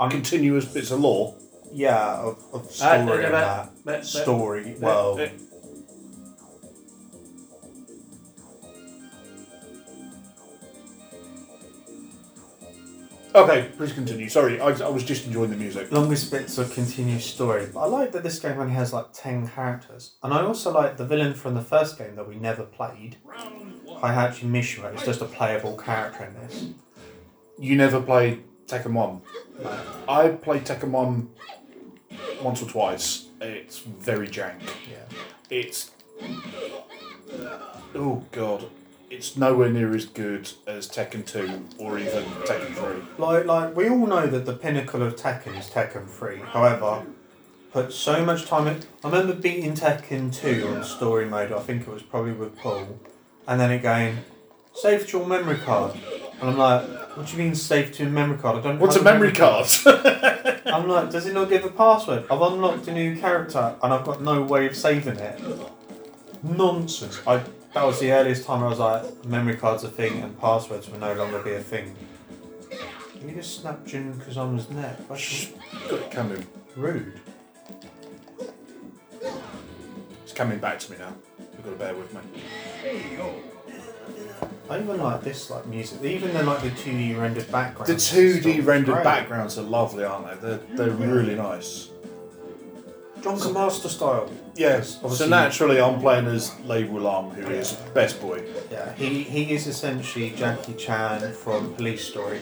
un- Continuous bits of lore. yeah, of, of Uh, story and that story. Well, Okay, please continue. Sorry, I, I was just enjoying the music. longest bits of continuous story. But I like that this game only has like ten characters, and I also like the villain from the first game that we never played. Heihachi Mishima is just a playable character in this. You never played Tekken 1. I played Tekken 1 once or twice. It's very jank. Yeah. It's. Oh, God. It's nowhere near as good as Tekken 2 or even Tekken 3. Like, like we all know that the pinnacle of Tekken is Tekken 3. However, put so much time in. I remember beating Tekken 2 on story mode. I think it was probably with Paul, and then it going, save to your memory card. And I'm like, what do you mean save to memory card? I don't. What's a memory card? I'm like, does it not give a password? I've unlocked a new character and I've got no way of saving it. Nonsense. I that was the earliest time I was like, memory card's a thing and passwords will no longer be a thing. Can You just snapped Jin Kazama's neck. That's Got it coming. rude. It's coming back to me now. You've got to bear with me. I even like this like music. Even the like the two D rendered backgrounds. The 2D rendered backgrounds are lovely, aren't they? They're, they're really nice. Drunken Master style. Yes. So naturally, I'm playing as Lei Wulong, who is best boy. Yeah, he, he is essentially Jackie Chan from Police Story.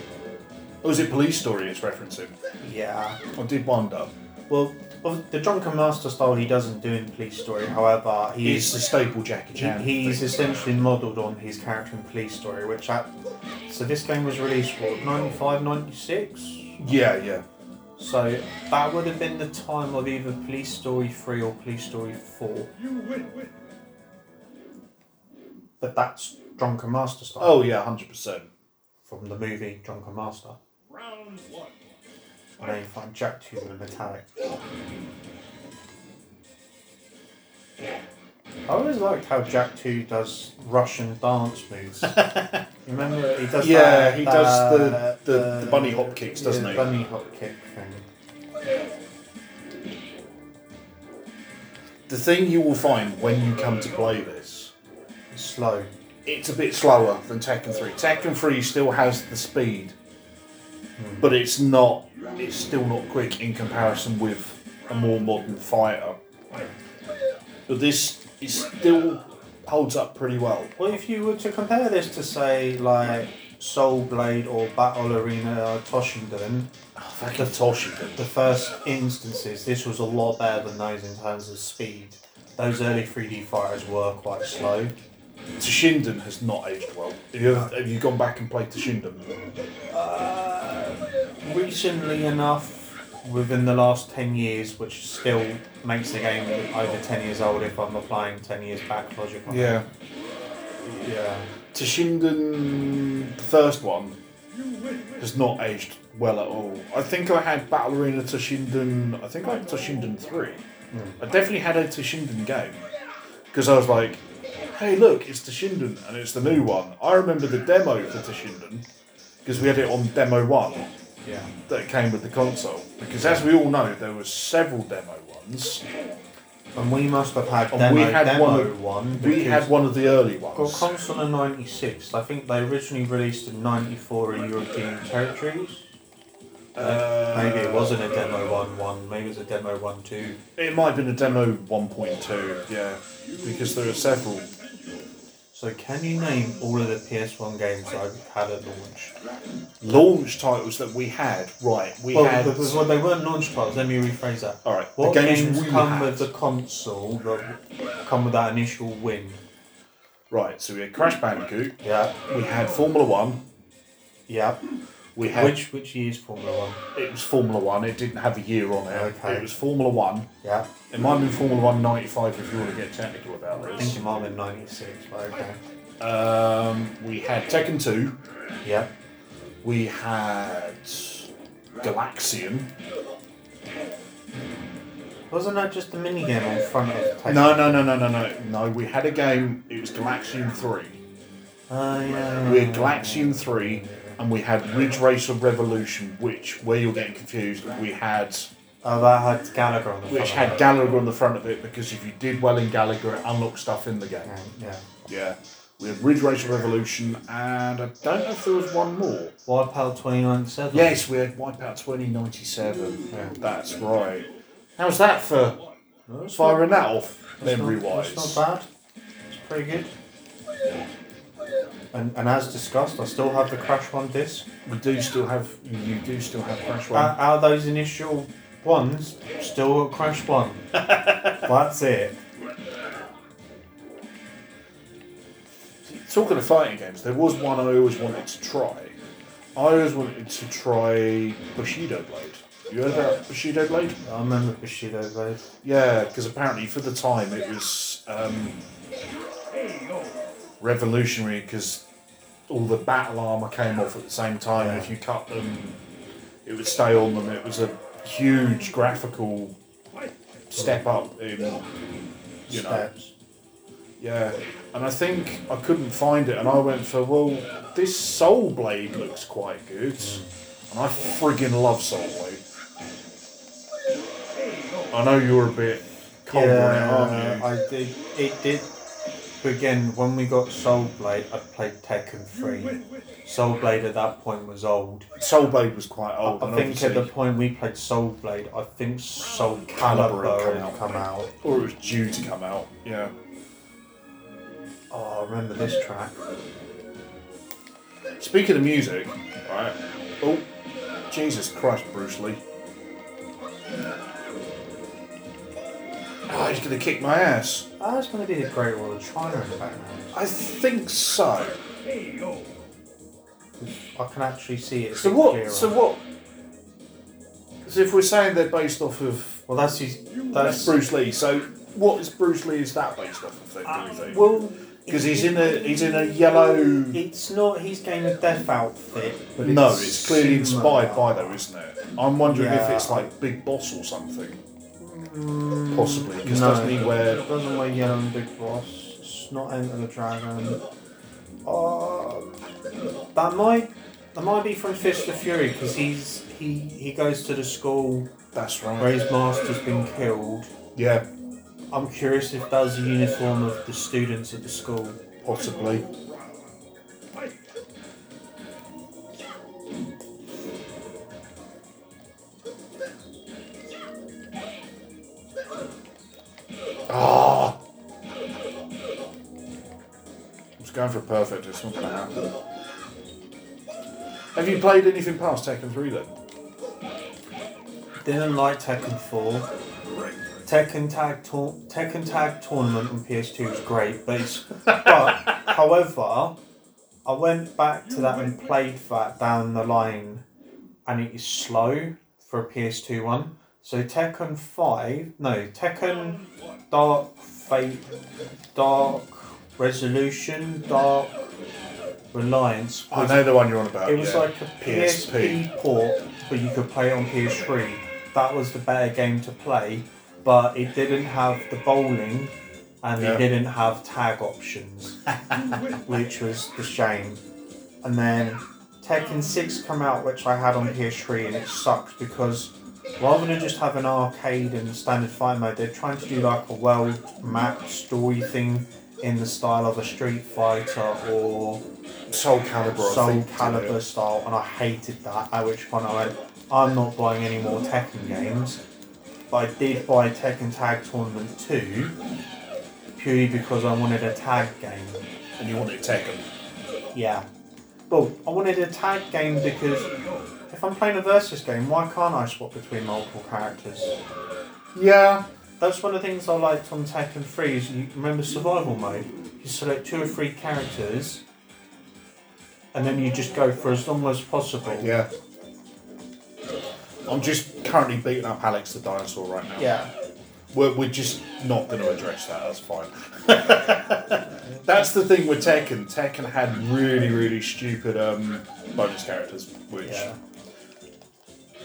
Oh, is it Police Story it's referencing? Yeah. I did wonder. Well, well, the Drunken Master style he doesn't do in Police Story. However, he It's the staple Jackie He, Chan. he's thing. essentially modelled on his character in Police Story, which at, so this game was released what 95, 96? Yeah, yeah. So that would have been the time of either Police Story three or Police Story four. You win, win. But that's Drunken Master style Oh, yeah, 100%. from the movie Drunken Master. Round one. And then you find Jack Two and Metallic. I always liked how Jack 2 does Russian dance moves. [LAUGHS] Remember, he does Yeah, that, he does uh, the- that, the- the bunny hop kicks, doesn't yeah, he? Bunny hop kick thing. The thing you will find when you come to play this, It's slow. it's a bit slower than Tekken 3. Tekken 3 still has the speed, hmm. but it's not. It's still not quick in comparison with a more modern fighter. But this is still holds up pretty well. Well, if you were to compare this to, say, like Soul Blade or Battle Arena Toshinden, Fucking Toshinden. the first instances, this was a lot better than those in terms of speed. Those early 3D fighters were quite slow. Toshinden has not aged well. Have you, have you gone back and played Toshinden? Uh, recently enough, within the last 10 years, which still makes the game over 10 years old if I'm applying 10 years back logic on it. Yeah. Yeah. Toshinden, the first one, has not aged well at all. I think I had Battle Arena Toshinden, I think I had Toshinden 3. Hmm. I definitely had a Toshinden game. Because I was like, hey, look, it's Toshinden, and it's the new one. I remember the demo for Toshinden, because we had it on Demo 1 Yeah. that came with the console. Because as we all know, there were several demo ones. And we must have had And demo, we had demo one of- one. We had one of the early ones. Got ones. console in 96. I think they originally released in 94 in European territories. Uh, Maybe it wasn't a demo 1 1, maybe it was a demo 1 2. It might have been a demo 1.2, yeah, because there are several. So, can you name all of the PS1 games I had at launch? launch titles that we had. Right, we well, had. because well, they weren't launch titles, let me rephrase that. all right, What the games, games we come had. with the console that come with that initial win? Right, so we had Crash Bandicoot. Yeah, We had Formula One. yeah. We had. Which which year's Formula One? It was Formula One. It didn't have a year on it. Okay. It was Formula One. Yeah, It might have been Formula One '95 if you want to get technical about I think this. it might have been '96. But okay. Um, we had Tekken 2. Yeah, We had Galaxian. wasn't that just the mini game on front of Tekken? No, no, no, no, no, no. No, we had a game. It was Galaxian 3. Uh, yeah. We had Galaxian 3 and we had Ridge Racer Revolution, which, where you're getting confused, we had, Oh, that had Galaga on the which front. had of it. Galaga on the front of it because if you did well in Galaga, it unlocked stuff in the game. Yeah, yeah. Yeah. We had Ridge Racer Revolution and I don't know if there was one more. Wipeout 2097. Yes, we had Wipeout 2097. Yeah. That's right. How's that for firing that off, memory wise? It's not bad. It's pretty good. And, and as discussed, I still have the Crash One disc. We do still have, you do still have Crash 1. Out, out of those initial ones, still got Crash One. [LAUGHS] That's it. Talking of fighting games, there was one I always wanted to try. I always wanted to try Bushido Blade. You heard about Bushido Blade? I remember Bushido Blade. Yeah, because apparently for the time it was um, revolutionary because all the battle armor came off at the same time. Yeah. If you cut them, it would stay on them. It was a huge graphical step up in, you know. Steps. Yeah, and I think I couldn't find it, and I went for well, this Soul Blade looks quite good, and I friggin' love Soul Blade. I know you're a bit cold on it, aren't you? I did. It did. But again, when we got Soul Blade, I played Tekken 3. Soul Blade at that point was old. Soul Blade was quite old, I and think at the point we played Soul Blade, I think Soul Calibur Calibur had had come come out. or it was due to come out. Yeah. Oh, I remember this track. Speaking of music, right? Oh, Jesus Christ, Bruce Lee. Oh, he's gonna kick my ass. Oh, that's going to be the Great Wall of China in the background. I think so. I can actually see it. So a what? clearer. So what? So if we're saying they're based off of Well, that's his. that's That's Bruce Lee, so what is Bruce Lee? Is that based off of? Then, do you uh, think? Well, Because he's in a he's in a yellow. It's not his game of death outfit, but it's No, it's clearly inspired by though, isn't it? I'm wondering if it's like Big Boss or something. Possibly, because No. doesn't he wear? It doesn't wear yellow and Big Boss. It's not Enter the Dragon. Uh, that might that might be from Fist of Fury because he's he he goes to the school That's right. where his master's been killed. Yeah, I'm curious if that's the uniform of the students at the school. possibly. Going for perfect. It's not going to happen. Have you played anything past Tekken 3 then? Didn't like Tekken 4. Tekken Tag Tour- Tekken Tag Tournament on PS2 was great, but it's, but [LAUGHS] however, I went back to that and played that down the line, and it is slow for a PS2 one. So Tekken 5, no Tekken Dark Fate, Dark Resolution, Dark Reliance. I know the one you're on about. it was yeah. like a PSP. PSP. port, but you could play it on PS3. That was the better game to play, but it didn't have the bowling and Yeah. it didn't have tag options, [LAUGHS] which was the shame. And then Tekken 6 come out, which I had on PS3, and it sucked because rather than just have an arcade and standard fight mode, they're trying to do like a world map story thing in the style of a Street Fighter or Soul Calibur. Soul think, did. Calibur style, and I hated that. At which point I went, I'm not buying any more Tekken games. But I did buy Tekken Tag Tournament 2 purely because I wanted a tag game. And you wanted Tekken. Yeah. Well, I wanted a tag game because if I'm playing a versus game, why can't I swap between multiple characters? Yeah. That's one of the things I liked on Tekken 3 is you remember survival mode? You select two or three characters and then you just go for as long as possible. Yeah. I'm just currently beating up Alex the dinosaur right now. Yeah. We're, we're just not going to address that. That's fine. [LAUGHS] That's the thing with Tekken. Tekken had really, really stupid um, bonus characters, which Yeah.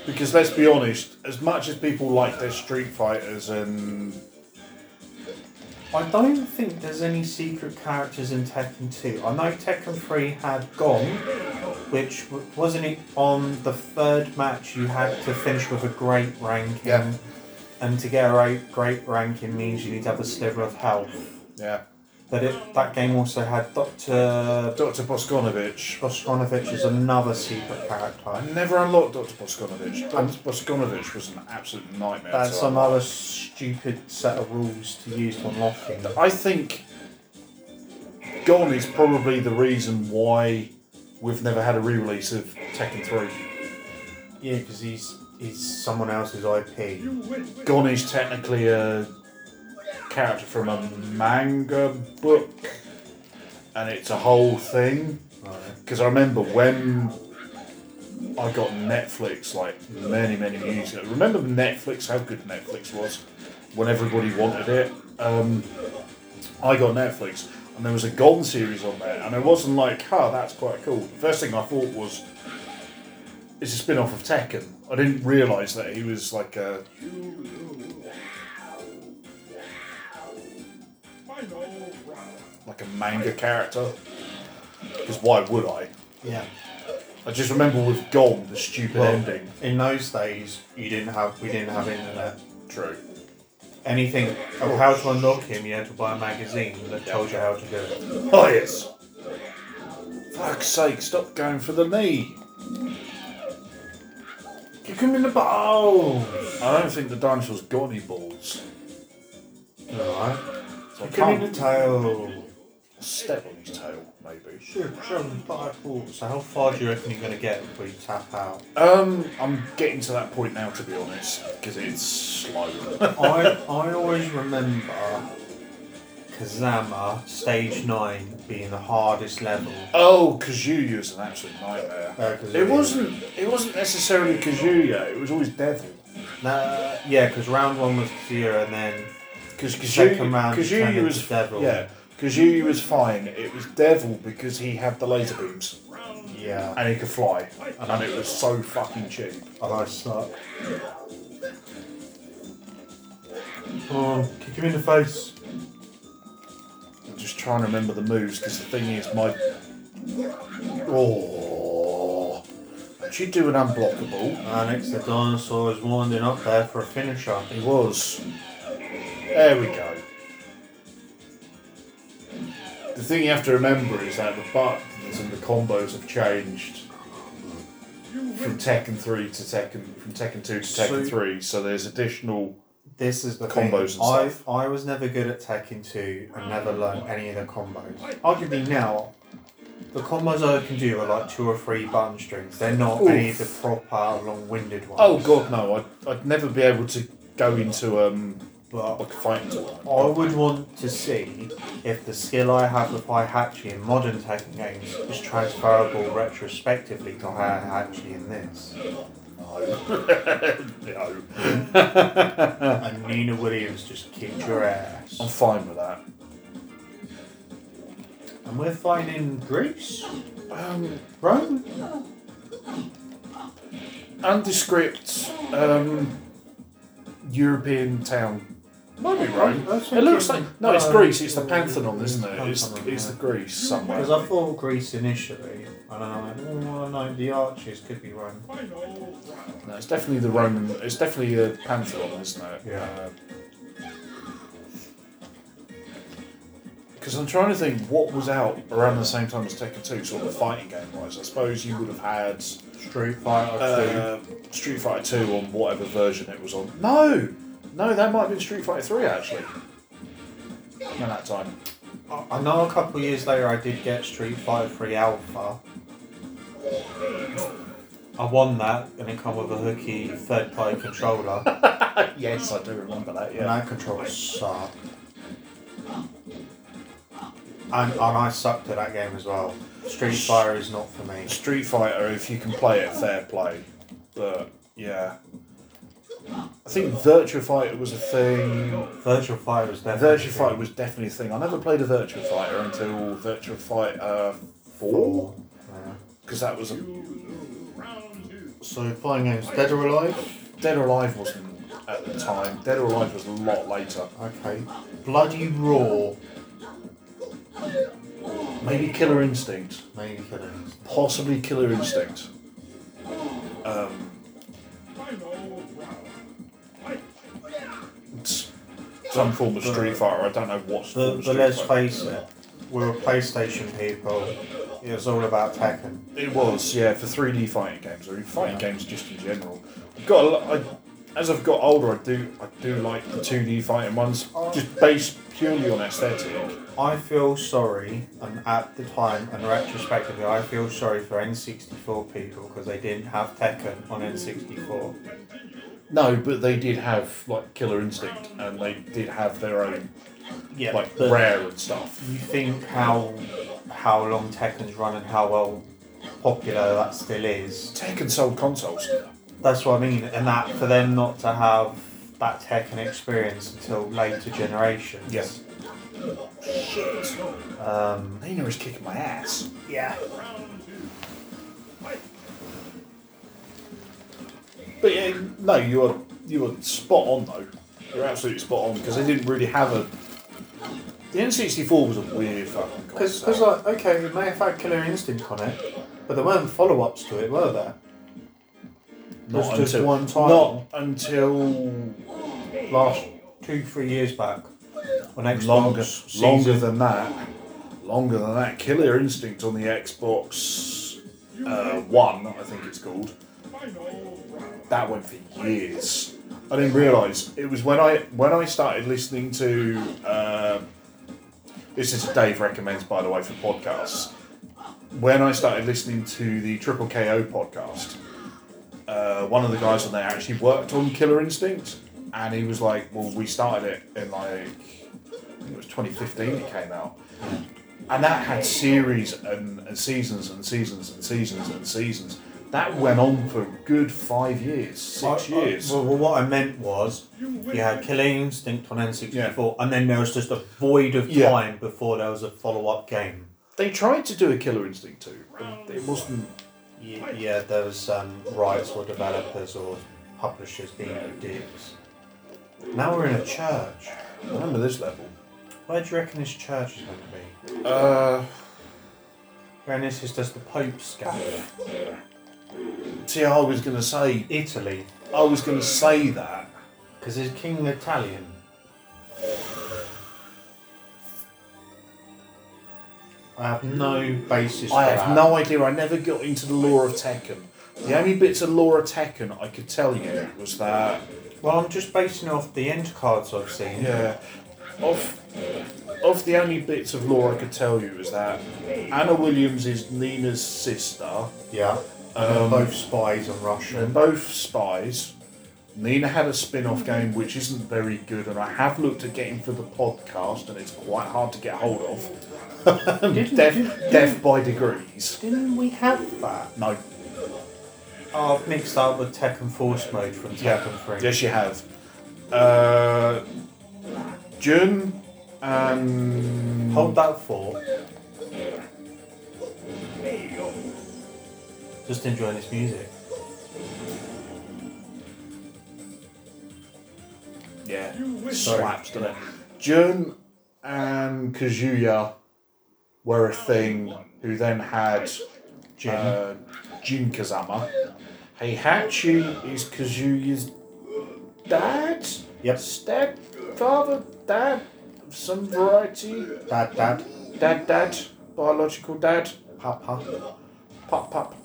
Because let's be honest, as much as people like their Street Fighters and I don't think there's any secret characters in Tekken 2. I know Tekken 3 had Gong, which w- wasn't it on the third match you had to finish with a great ranking. Yeah. And to get a great, great ranking means you need to have a sliver of health. yeah, But it, that game also had Dr. Dr. Bosconovitch. Bosconovitch is another secret character. I never unlocked Dr. Bosconovitch. Dr. Bosconovitch was an absolute nightmare. That's to another unlock. stupid set of rules to use to unlock him. I think Gon is probably the reason why we've never had a re-release of Tekken 3. Yeah, because he's, he's someone else's IP. Gon is technically a character from a manga book, and it's a whole thing. Because I remember when I got Netflix, like many, many years ago. Remember Netflix? How good Netflix was when everybody wanted it. Um, I got Netflix, and there was a Gon series on there, and it wasn't like, "Oh, that's quite cool." The first thing I thought was, "It's a spin-off of Tekken." I didn't realise that he was like a like a manga character. Because why would I? Yeah. I just remember with Gon, the stupid Well, ending. In those days, you didn't have we didn't have internet. True. Anything of how to unlock him, you had to buy a magazine that told you how to do it. Oh yes. Fuck's sake! Stop going for the knee. Kick him in the balls. I don't think the dinosaur's got any balls. Alright. So I Kick him in the can't tail. Step on his tail, maybe. Sure, sure. So how far do you reckon you're going to get before you tap out? Um, I'm getting to that point now, to be honest, because it's slow. [LAUGHS] I I always remember Kazama Stage Nine being the hardest level. oh, Kazuya is an absolute nightmare. Uh, 'cause It wasn't. It wasn't necessarily Kazuya. It was always Devil. Nah, yeah, because round one was Kazuya and then Because Second Kazuya, round, Kazuya was into Devil. Yeah, Kazuya was fine. It was Devil because he had the laser beams yeah, and he could fly, and it was so fucking cheap. and I suck. Come on, kick him in the face. I'm just trying to remember the moves because the thing is, my. Oh. She'd do an unblockable. And Alex the dinosaur is winding up there for a finisher. He was. There we go. The thing you have to remember is that the buttons and the combos have changed from Tekken 3 to Tekken from Tekken 2 to Tekken So- 3, so there's additional This is the Combos thing. and stuff. I I was never good at Tekken 2 and never learned any of the combos. Arguably now, the combos I can do are like two or three button strings. They're not any of the proper long-winded ones. Oh god no, I'd, I'd never be able to go into um But a fighting. I would want to see if the skill I have with Heihachi in modern Tekken games is transferable retrospectively to Heihachi in this. no. [LAUGHS] no. And Nina Williams just kicked your ass. I'm fine with that. And we're fighting in Greece? Um, Rome? undescript um, European town. Might be Rome. It looks like no, it's uh, Greece. It's the Pantheon, isn't it? It's, it's the Greece somewhere. Because I thought Greece initially, and I went, oh no, the arches could be Rome. No, it's definitely the Roman. It's definitely the Pantheon, isn't it? Yeah. Because I'm trying to think what was out around the same time as Tekken 2, sort of fighting game wise. I suppose you would have had Street Fighter uh, Street Fighter 2 on whatever version it was on. No! No, that might have been Street Fighter 3 actually. At that time. I- I know a couple of years later I did get Street Fighter 3 Alpha. I won that, and it come with a hooky third party controller. [LAUGHS] yes, I do remember that, And yeah. that controller sucked. And, and I sucked at that game as well. Street Fighter is not for me. Street Fighter, if you can play it, fair play. But, yeah. I think Virtua Fighter was a thing. Virtua Fighter was definitely. Virtua Fighter was definitely a thing. I never played a Virtua Fighter until Virtua Fighter 4. Yeah. Because that was a. So fighting games, Dead or Alive. Dead or Alive wasn't at the time. Dead or Alive was a lot later. Okay. Bloody Roar. Maybe Killer Instinct. Maybe killings. Possibly Killer Instinct. Um, some form of Street Fighter. I don't know what form But, of but Street let's Fighter. face it, we were PlayStation people. It was all about Tekken. It was, yeah, for 3D fighting games or fighting games just in general. I've got a lot, I, as I've got older, I do I do like the 2D fighting ones, just based purely on aesthetic. I feel sorry, and at the time and retrospectively, I feel sorry for N64 people because they didn't have Tekken on N64. No, but they did have like Killer Instinct, and they did have their own Yeah, like but rare and stuff. you think how how long Tekken's run and how well popular that still is. Tekken sold consoles. That's what I mean, and that for them not to have that Tekken experience until later generations. Yes. Shit. Um, Nina is kicking my ass. yeah. But yeah, no, you were you were spot on though. You're absolutely spot on because they didn't really have a. The N64 was a weird fucking Because, like, okay, it may have had Killer Instinct on it, but there weren't follow ups to it, were there? not was just until one not until Last two, three years back. When Xbox longer season- longer than that. Longer than that, Killer Instinct on the Xbox uh, One, I think it's called. That went for years. I didn't realise it was when I when I started listening to. Uh, this is Dave recommends, by the way, for podcasts. When I started listening to the Triple KO podcast, uh, one of the guys on there actually worked on Killer Instinct, and he was like, "Well, we started it in like it was 2015. It came out, and that had series and, and seasons and seasons and seasons and seasons. That went on for a good five years, six I- I- years. well, well, what I meant was you had Killer Instinct on N64, and then there was just a void of Yeah. time before there was a follow up game. they tried to do a Killer Instinct too, but it wasn't. Yeah, yeah there was um, rights or developers or publishers being dicks. Now we're in a church. I remember this level. Where do you reckon this church is going to be? Uh, And this is just the Pope's gate. See, I was going to say, Italy, I was going to say that. because is King Italian? I have no basis. I for have that. no idea. I never got into the lore of Tekken. The only bits of lore of Tekken I could tell you was that Well, I'm just basing it off the end cards I've seen. Yeah. Of of the only bits of lore I could tell you is that Anna Williams is Nina's sister. Yeah. And Um, they're both spies and Russia. They're both spies. Nina had a spin-off game which isn't very good, and I have looked at getting for the podcast, and it's quite hard to get hold of. [LAUGHS] Didn't- death, didn't- death by degrees. Didn't we have that? No. Oh, I've mixed up with Tekken Force mode from Yeah. Tekken 3. Yes, you have. Uh, Jun and Hold that thought. Just enjoying this music. Yeah, wish- slaps, doesn't it? Jun and Kazuya were a thing who then had Jin. uh, Jin Kazama. Heihachi is Kazuya's dad? Yep. Stepfather? Dad? Of some variety? Dad, dad. Dad, dad? Biological dad? Papa. Pop, pop.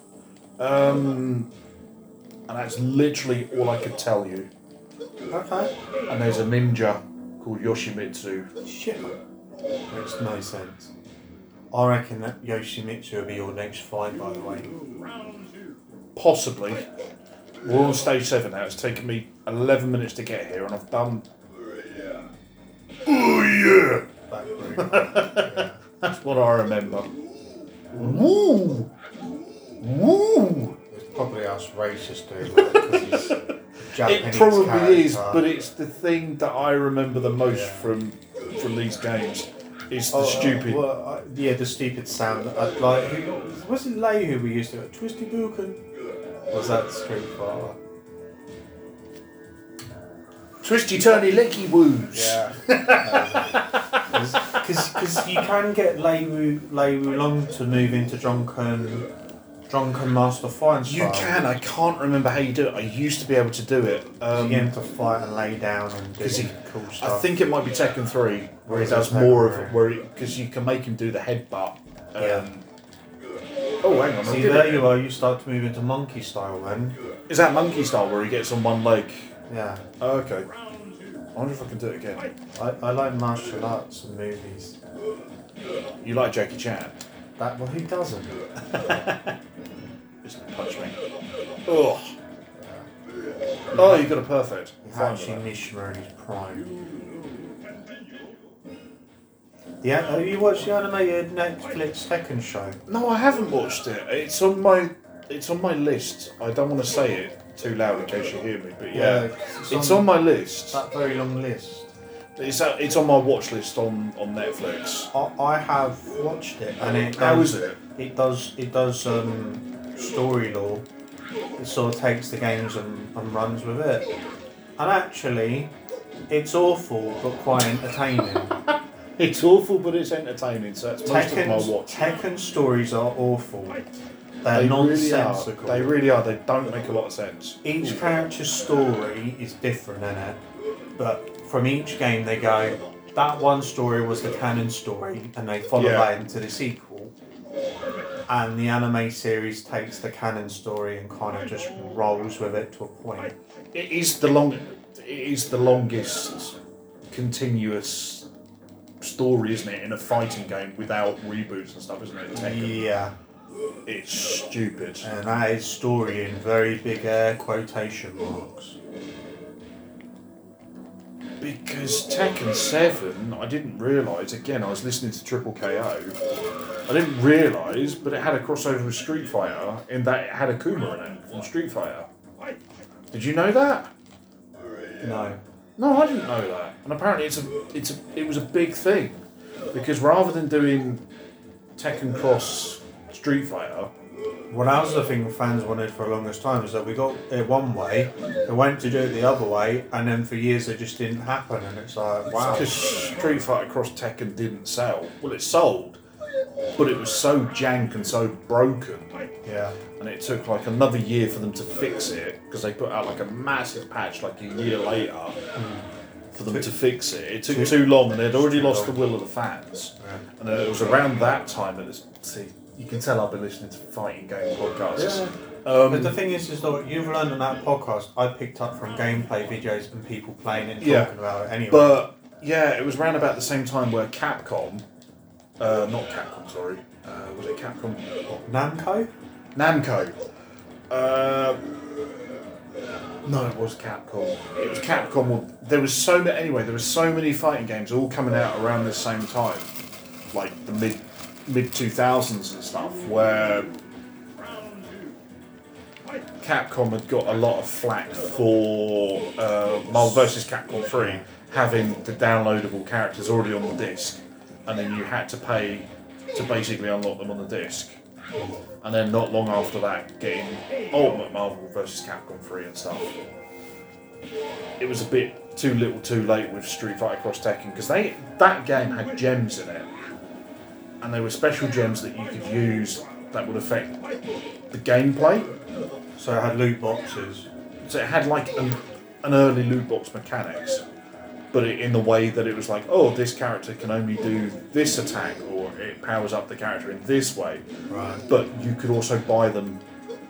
Um, and that's literally all I could tell you. Okay. And there's a ninja called Yoshimitsu. Shit. Makes no sense. I reckon that Yoshimitsu will be your next fight, by the way. Possibly. We're on stage seven now. It's taken me 11 minutes to get here, and I've done. Oh, yeah! Back room. [LAUGHS] That's what I remember. Woo! Woo! It's probably us racist doing that because he's a [LAUGHS] Japanese It probably character. is, but it's the thing that I remember the most Yeah. from from these games. Is the Oh, stupid. well, uh, yeah, the stupid sound. Uh, like, was it Lei who we used to Twisty Buken? Was that Street Fighter? Twisty turny licky woos. Yeah. [LAUGHS] Because you can get Lei Wu, Lei Wulong to move into John drunken, drunken Master Fine You style. can. I can't remember how you do it. I used to be able to do it. Um, You get him to fight and lay down and do he- cool I think it might be Tekken Three where he does more of it, where because you can make him do the headbutt. Um, Yeah. Oh, hang on. See, there it. you are. You start to move into monkey style then. Is that monkey style where he gets on one leg? Yeah. Oh, okay. I wonder if I can do it again. I, I like martial arts and movies. You like Jackie Chan? That well, who doesn't? [LAUGHS] Just punch me. Oh. Oh, you got a perfect. Hachi. Mishima in his prime. Yeah, have you watched the animated Netflix second show? No, I haven't watched it. It's on my it's on my list. I don't want to say it too loud in case you hear me, but yeah, it's on my list. that very long list. It's uh, it's on my watch list on on Netflix. I, I have watched it, and it How does, is it? It does it does um, story lore. It sort of takes the games and, and runs with it. And actually, it's awful but quite entertaining. [LAUGHS] It's awful, but it's entertaining. So that's most of my Tekken's, watch. Tekken stories are awful. They're They really are. nonsensical. They really are. They don't make a lot of sense. each character's story is different in it, but from each game they go, that one story was the canon story, and they follow Yeah. that into the sequel. And the anime series takes the canon story and kind of just rolls with it to a point. It is the long. It is the longest continuous story, isn't it, in a fighting game without reboots and stuff, isn't it? Tekken. Yeah, It's stupid. and that is story in very big air quotation marks. Because Tekken 7, I didn't realise, again, I was listening to Triple KO, I didn't realise, but it had a crossover with Street Fighter in that it had Akuma in it from Street Fighter. Did you know that? No. No, I didn't know that. And apparently it's a, it's a, it was a big thing. Because rather than doing Tekken Cross Street Fighter, That was the thing fans wanted for the longest time is that we got it one way, they went to do it the other way, and then for years it just didn't happen. And it's like, wow. Because Street Fighter Cross Tekken didn't sell. Well, it sold, but it was so jank and so broken, Yeah. and it took like another year for them to fix it because they put out like a massive patch like a year later for them to fix it. It took too long, and they'd already lost the will of the fans. And it was around that time that it's, see, you can tell I've been listening to fighting game podcasts. Um, But the thing is, is that you've learned on that podcast, I picked up from gameplay videos and people playing and Yeah. talking about it anyway. But yeah, it was around about the same time where Capcom, uh, not Capcom, sorry, uh, was it Capcom? Namco? Namco. Uh, no, it was Capcom. It was Capcom. Well, There was so many. Anyway, there was so many fighting games all coming out around the same time, like the mid mid two thousands and stuff, where Capcom had got a lot of flack for uh, Marvel vs. Capcom 3 having the downloadable characters already on the disc, and then you had to pay to basically unlock them on the disc. And then not long after that, getting Ultimate Marvel vs. Capcom 3 and stuff. It was a bit too little, too late with Street Fighter Cross Tekken because they that game had gems in it, and they were special gems that you could use that would affect the gameplay. So it had loot boxes. So it had like an, an early loot box mechanics, but it, in the way that it was like, oh, this character can only do this attack, or it powers up the character in this way. Right. But you could also buy them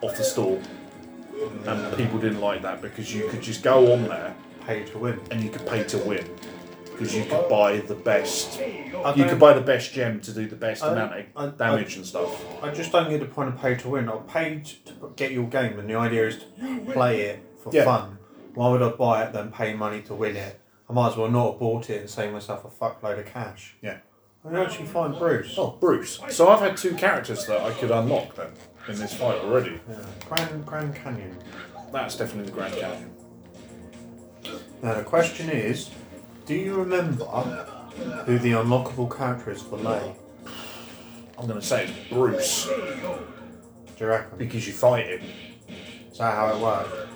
off the store, and people didn't like that because you could just go on there Pay to win. and you could pay to win because you could buy the best. You could buy the best gem to do the best I- amount I- of damage and stuff. I just don't get the point of pay to win. I'll pay to get your game, and the idea is to play it for Yeah. fun. Why would I buy it then pay money to win it? I might as well not have bought it and save myself a fuckload of cash. Yeah. I can actually find Bruce. Oh, Bruce. So I've had two characters that I could unlock then in this fight already. Yeah. Grand Grand Canyon. That's definitely the Grand Canyon. Now the question is, do you remember who the unlockable character is for Lei? I'm going to say it's Bruce Do you reckon? because you fight him. Is that how it works?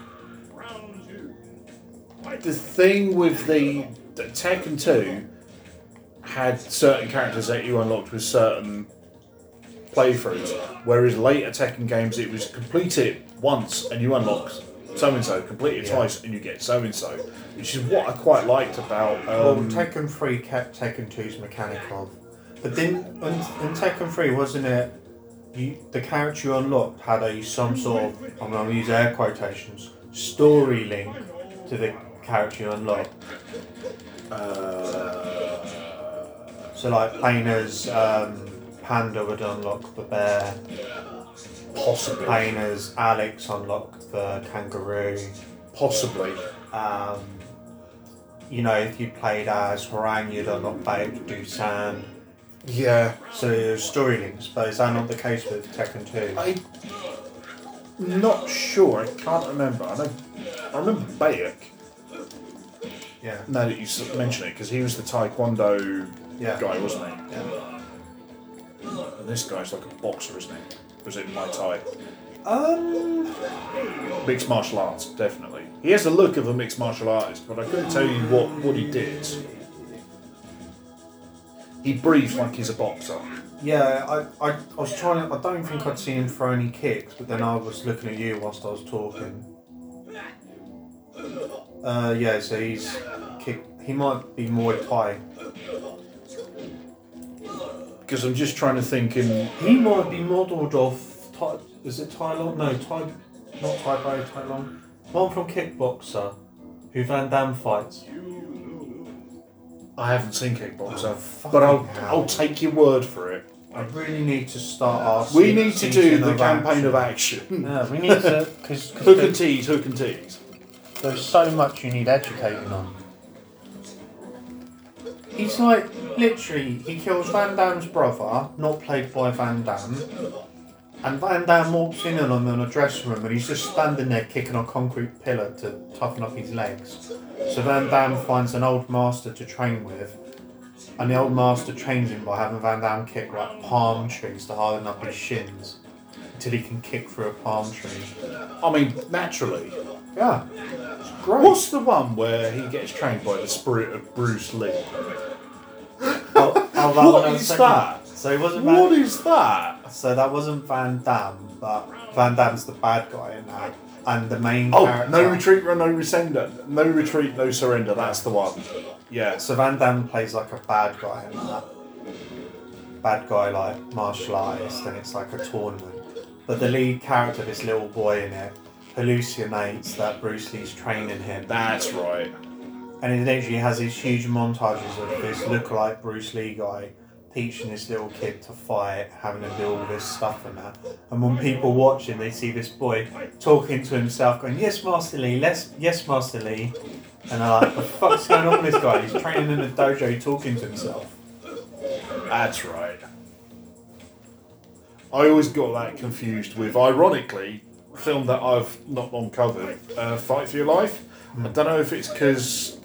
The thing with the, the Tekken 2 had certain characters that you unlocked with certain playthroughs, whereas later Tekken games it was complete it once and you unlock so and so, complete it Yeah. twice and you get so and so, which is what I quite liked about. Well, Um, Tekken 3 kept Tekken 2's mechanic of. But then in, in Tekken 3, wasn't it? You, the character you unlocked had a some sort of, I'm going to use air quotations, story link to the character you unlocked. uh, So, like, playing as um, Panda would unlock the bear, possibly, playing as Alex unlocked the kangaroo. possibly. Um, you know, if you played as Hwoarang, you'd unlock Babe to do sand. Yeah, So there's story links, but is that not the case with Tekken 2? I'm not sure. I can't remember. I know. I remember Baek. Yeah. Now that you mention it, because he was the Taekwondo Yeah. guy, wasn't he? And this guy's like a boxer, isn't he? It Muay Thai? Um, Mixed martial arts, definitely. He has the look of a mixed martial artist, but I couldn't tell you what, what he did. He breathes like he's a boxer. yeah, I, I, I was trying to, I don't think I'd seen him throw any kicks, but then I was looking at you whilst I was talking. Uh, yeah, so he's kick, he might be Muay Thai. Because I'm just trying to think in. He might be modelled off, Tai, is it Tai Long? No, Tai, not Tai Bo, Tai Long. One from Kickboxer, who Van Damme fights. I haven't seen Kickboxer, Oh, but I'll, hell. I'll take your word for it. I really need to start our We se- need to do the of campaign of action. action. Yeah, we need to because [LAUGHS] Hook and tease, hook and tease. there's so much you need educating on. He's like literally he kills Van Damme's brother, not played by Van Damme, and Van Damme walks in on him in a dressing room and he's just standing there kicking a concrete pillar to toughen up his legs. So Van Damme finds an old master to train with, and the old master trains him by having Van Damme kick like palm trees to harden up his shins. until he can kick through a palm tree. I mean, naturally. Yeah, it's great. What's the one where he gets trained by the spirit of Bruce Lee? that What one I was is that? So it wasn't What Van, is that? so that wasn't Van Damme, but Van Damme's the bad guy in that, and the main Oh, character. no retreat, no surrender. No retreat, no surrender. That's the one. Yeah. So Van Damme plays like a bad guy in that. Bad guy like martial artist, and it's like a tournament. But the lead character, this little boy in it, hallucinates that Bruce Lee's training him. That's right. And he literally has these huge montages of this lookalike Bruce Lee guy teaching this little kid to fight, having to do all this stuff and that. And when people watch him, they see this boy talking to himself, going, "Yes, Master Lee. Let's, yes, Master Lee." And they're like, what "The fuck's going on with this guy? He's training in a dojo, talking to himself." That's right. I always got that confused with, ironically, film that I've not long covered, uh, Fight for Your Life. I don't know if it's because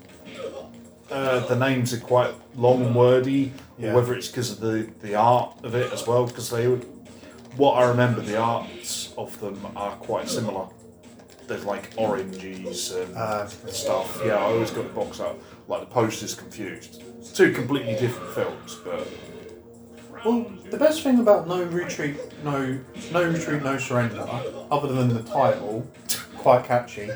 uh, the names are quite long and wordy, Yeah. or whether it's because of the, the art of it as well, because they would, what I remember, the arts of them are quite similar. There's like oranges and Uh, stuff. Yeah, I always got the box up. Like the poster's confused. Two completely different films, but Well, the best thing about No Retreat, No No Retreat, No Surrender, other than the title, quite catchy,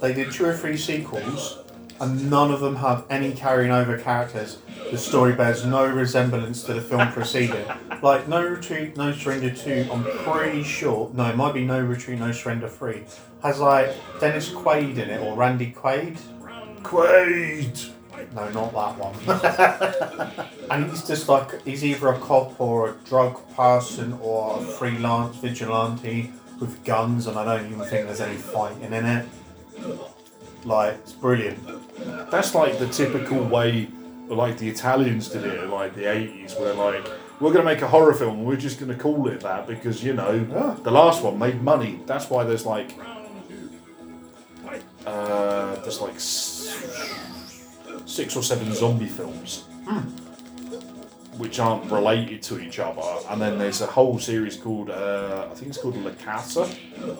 they did two or three sequels, and none of them have any carrying over characters. The story bears no resemblance to the film preceding. Like No Retreat, No Surrender two, I'm pretty sure. No, it might be No Retreat, No Surrender three. Has like Dennis Quaid in it or Randy Quaid. Quaid. No, not that one. [LAUGHS] and he's just like he's either a cop or a drug person or a freelance vigilante with guns, and I don't even think there's any fighting in it. Like it's brilliant. That's like the typical way, like the Italians did it in like the eighties, where like we're going to make a horror film, and we're just going to call it that because you know Yeah. the last one made money. That's why there's like uh, there's like six or seven zombie films. Which aren't related to each other, and then there's a whole series called uh, I think it's called La Casa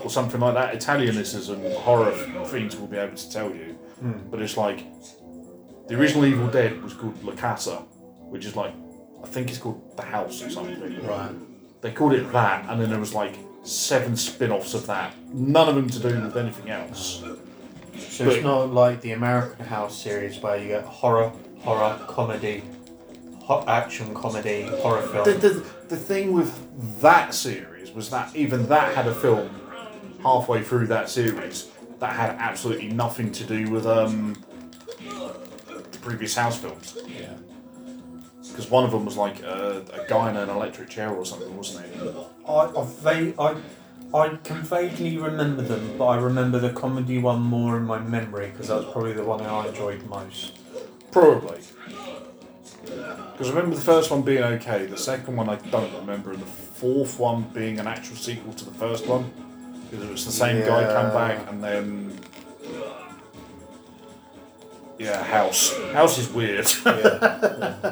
or something like that. Italianisms and horror fiends will be able to tell you, but it's like the original Evil Dead was called La Casa, which is like I think it's called The House or something. Right. They called it that, and then there was like seven spin-offs of that, none of them to do with anything else. So it's not like the American House series where you get horror, horror, comedy, hot action comedy, horror film. The, the, the thing with that series was that even that had a film halfway through that series that had absolutely nothing to do with um, the previous House films. Yeah. Because one of them was like a, a guy in an electric chair or something, wasn't it? I, I, va- I, I can vaguely remember them, but I remember the comedy one more in my memory because that was probably the one I enjoyed most. Probably. Because I remember the first one being okay, the second one I don't remember, and the fourth one being an actual sequel to the first one. Because it was the same guy come back, and then. Yeah, House. House is weird. yeah [LAUGHS]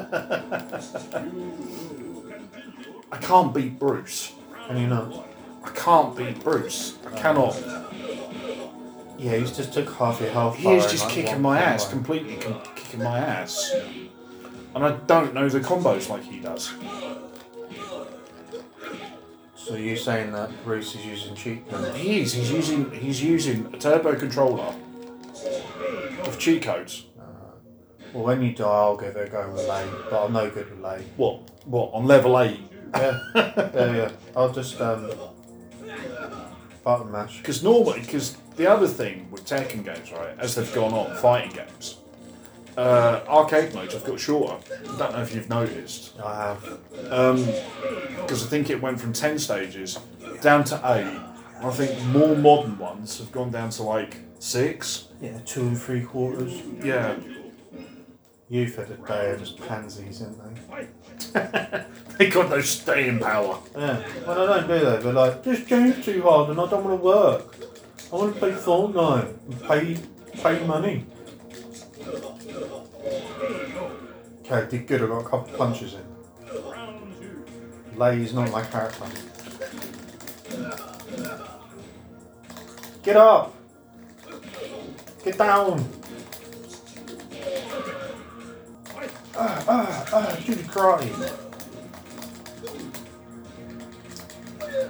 I can't beat Bruce. And you know, I can't beat Bruce. I cannot. yeah, he's just took half your health. He is just like, kicking my ass, completely com- kicking my ass. And I don't know the combos like he does. So you're saying that Bruce is using cheat codes? He is. He's using. He's using a turbo controller with cheat codes. Well, when you die, I'll give it a go with Lei, but I'm no good with Lei. What? What on level eight? Yeah, [LAUGHS] yeah, yeah. I'll just um, button mash. Because normally, because the other thing with Tekken games, right, as they've gone on, fighting games, uh, arcade modes have got shorter. I don't know if you've noticed. I have. because I think it went from 10 stages down to 8. I think more modern ones have gone down to like 6. Yeah, two and three quarters. Yeah. Youth of a day are just pansies, aren't they? [LAUGHS] They got no staying power. Yeah. Well, I don't do that. They're like, this game's too hard and I don't want to work. I want to play Fortnite and pay, pay money. Okay, I did good. I got a couple punches in. Lei is not my character. Get up! Get down! Ah, ah, ah, do the karate.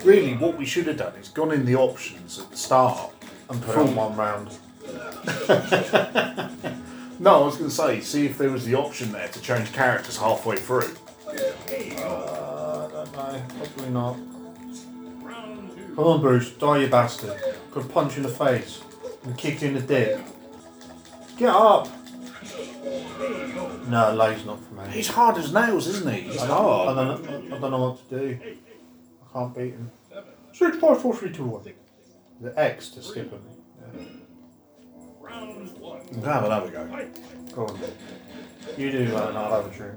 Really, what we should have done is gone in the options at the start And put on one round. [LAUGHS] No, I was going to say, see if there was the option there to change characters halfway through. Uh, I don't know. Probably not. Come on, Bruce. Die, you bastard. Got a punch in the face. And kick you in the dick. Get up! No, Lei's not for me. He's hard as nails, isn't he? He's I hard. don't, know, I don't know what to do. I can't beat him. Six, five, four, three, two, one. The X to skip him. Yeah. We'll have another go. Go on. You do that and I'll have a drink.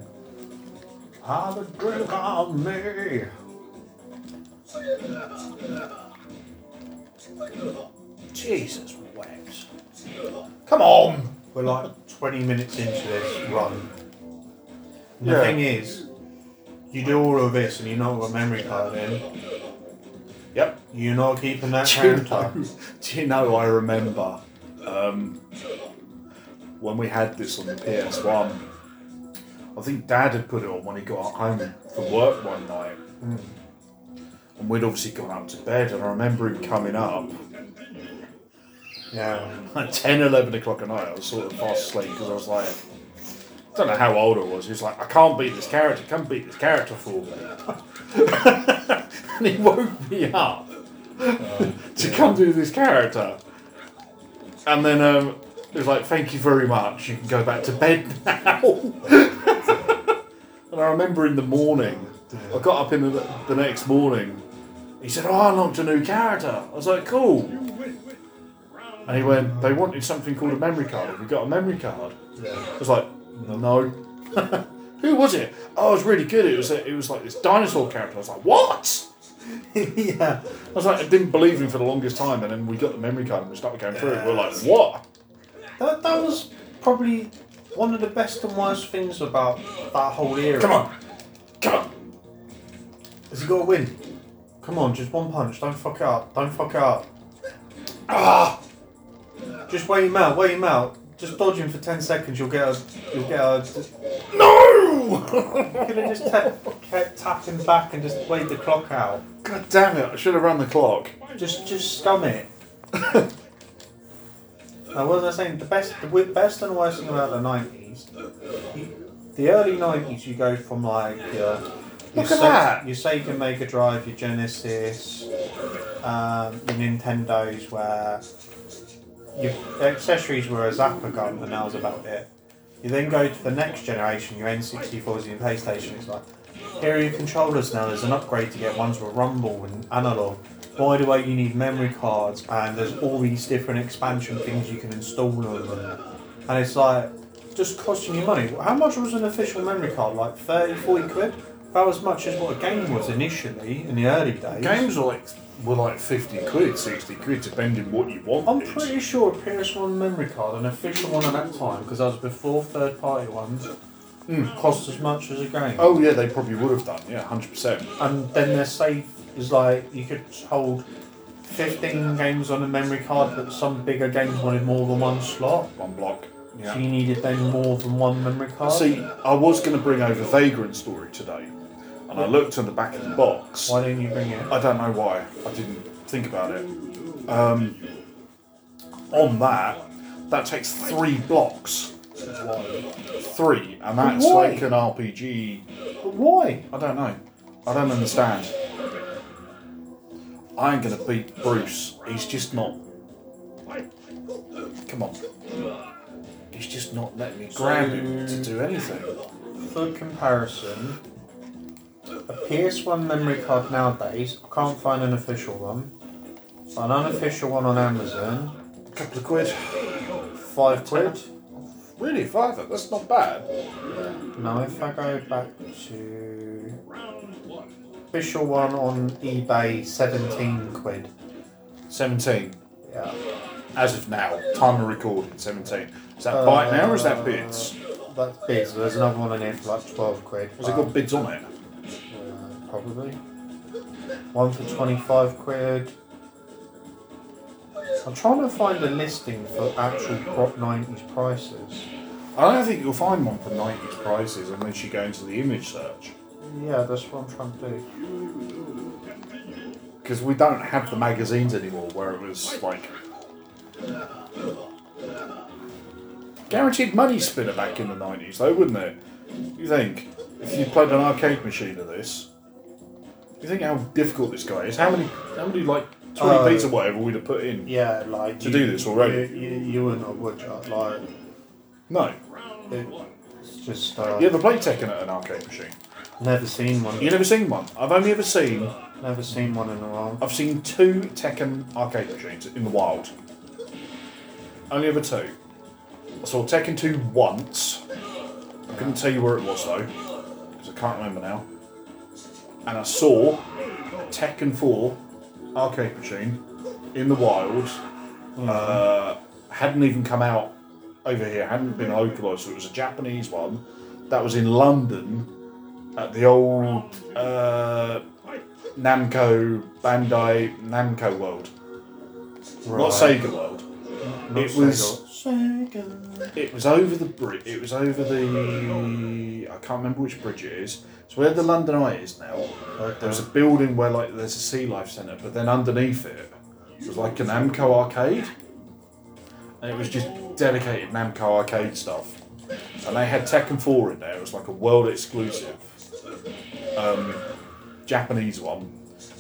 Have a drink on me. Jesus wept. Come on! We're like 20 minutes into this run. And The thing is, you do all of this and you're not got a memory card in, Yep. you're not keeping that Do you know, [LAUGHS] do you know I remember um, when we had this on the PS1? I think Dad had put it on when he got home from work one night. And we'd obviously gone up to bed, and I remember him coming up Yeah. at 10, 11 o'clock at night. I was sort of fast asleep because I was like, I don't know how old I was. He was like, I can't beat this character, come beat this character for me. [LAUGHS] and he woke me up [LAUGHS] to come do this character. And then um, he was like, Thank you very much, you can go back to bed [LAUGHS] now. and I remember in the morning, I got up in the, the next morning. He said, Oh, I unlocked a new character. I was like, Cool. And he went, They wanted something called a memory card. Have you got a memory card? I was like, No. [LAUGHS] Who was it? Oh, it was really good. It was it was like this dinosaur character. I was like, What? [LAUGHS] yeah. I was like, I didn't believe him for the longest time, and then we got the memory card and we started going through it. We're like, What? That, that was probably one of the best and worst things about that whole era. Come on. Come on. Has he got a win? Come on, just one punch. Don't fuck it up. Don't fuck it up. Ah! Just wait him out. Wait him out. Just dodge him for ten seconds. You'll get a. You'll get a. No! [LAUGHS] Could have just kept, kept tapping back and just played the clock out. God damn it! I should have run the clock. Just, just scum it. [LAUGHS] now, what was I saying? The best, the wi- best and worst thing about the nineties. The early nineties, you go from like. Your, Look at that. your Sega Mega Drive, your Genesis, um, your Nintendos, where your accessories were a Zapper gun, and that was about it. You then go to the next generation, your N64s and your PlayStation. It's like, here are your controllers now. There's an upgrade to get ones with rumble and analog. By the way, you need memory cards, and there's all these different expansion things you can install on them. And it's like, just costing you money. How much was an official memory card? Like 30, 40 quid? About as much as what a game was initially in the early days. Games were like were like fifty quid, sixty quid, depending what you want. I'm pretty sure a PS1 memory card, an official one at that time, because that was before third party ones, hmm. cost as much as a game. Oh yeah, they probably would have done. Yeah, hundred percent. And then their safe is like you could hold 15 games on a memory card, but some bigger games wanted more than one slot. One block. So you needed then more than one memory card. See, I was going to bring over Vagrant Story today, and I looked on the back of the box. Why didn't you bring it? I don't know why. I didn't think about it. Um, on that, that takes three blocks. Three, and that's why? like an RPG. But why? I don't know. I don't understand. I ain't gonna beat Bruce. He's just not. Come on. He's just not letting me grab him to do anything. For comparison, a PS1 memory card nowadays, I can't find an official one. An unofficial one on Amazon, A couple of quid. five quid. Really, fiver? That's not bad. Now, if I go back to official one on eBay, seventeen quid. 17. Yeah. As of now, time of recording, 17. Is that buy it now or is that bits? Uh, that's bids. There's another one in here for like twelve quid. Has it got bids on it? Probably. One for twenty-five quid. I'm trying to find a listing for actual prop 90s prices. I don't think you'll find one for 90s prices unless you go into the image search. Yeah, that's what I'm trying to do. Because we don't have the magazines anymore where it was like. Guaranteed money spinner back in the 90s, though, wouldn't it? You think? If you played an arcade machine of this, you think how difficult this guy is? How many, how many like 20 Uh, beats or whatever we'd have put in? Yeah, like. To you- do this already? You, you, you wouldn't have, would you? Like, No. it's just. Uh, You ever played Tekken at an arcade machine? Never seen one. You never seen one? I've only ever seen Never seen one in a while. I've seen two Tekken arcade machines in the wild. Only ever two. I saw Tekken 2 once. I couldn't tell you where it was though, because I can't remember now. And I saw a Tekken 4 arcade machine in the wild. Uh, hadn't even come out over here, hadn't been localised, so it was a Japanese one. That was in London at the old uh, Namco Bandai Namco World, not Sega World. Not it was Sega. it was over the bridge. It was over the I can't remember which bridge it is. It's where the London Eye is now. There was a building where like there's a Sea Life Centre, but then underneath it was like an Namco arcade, and it was just dedicated Namco arcade stuff. And they had Tekken 4 in there. It was like a world exclusive um, Japanese one,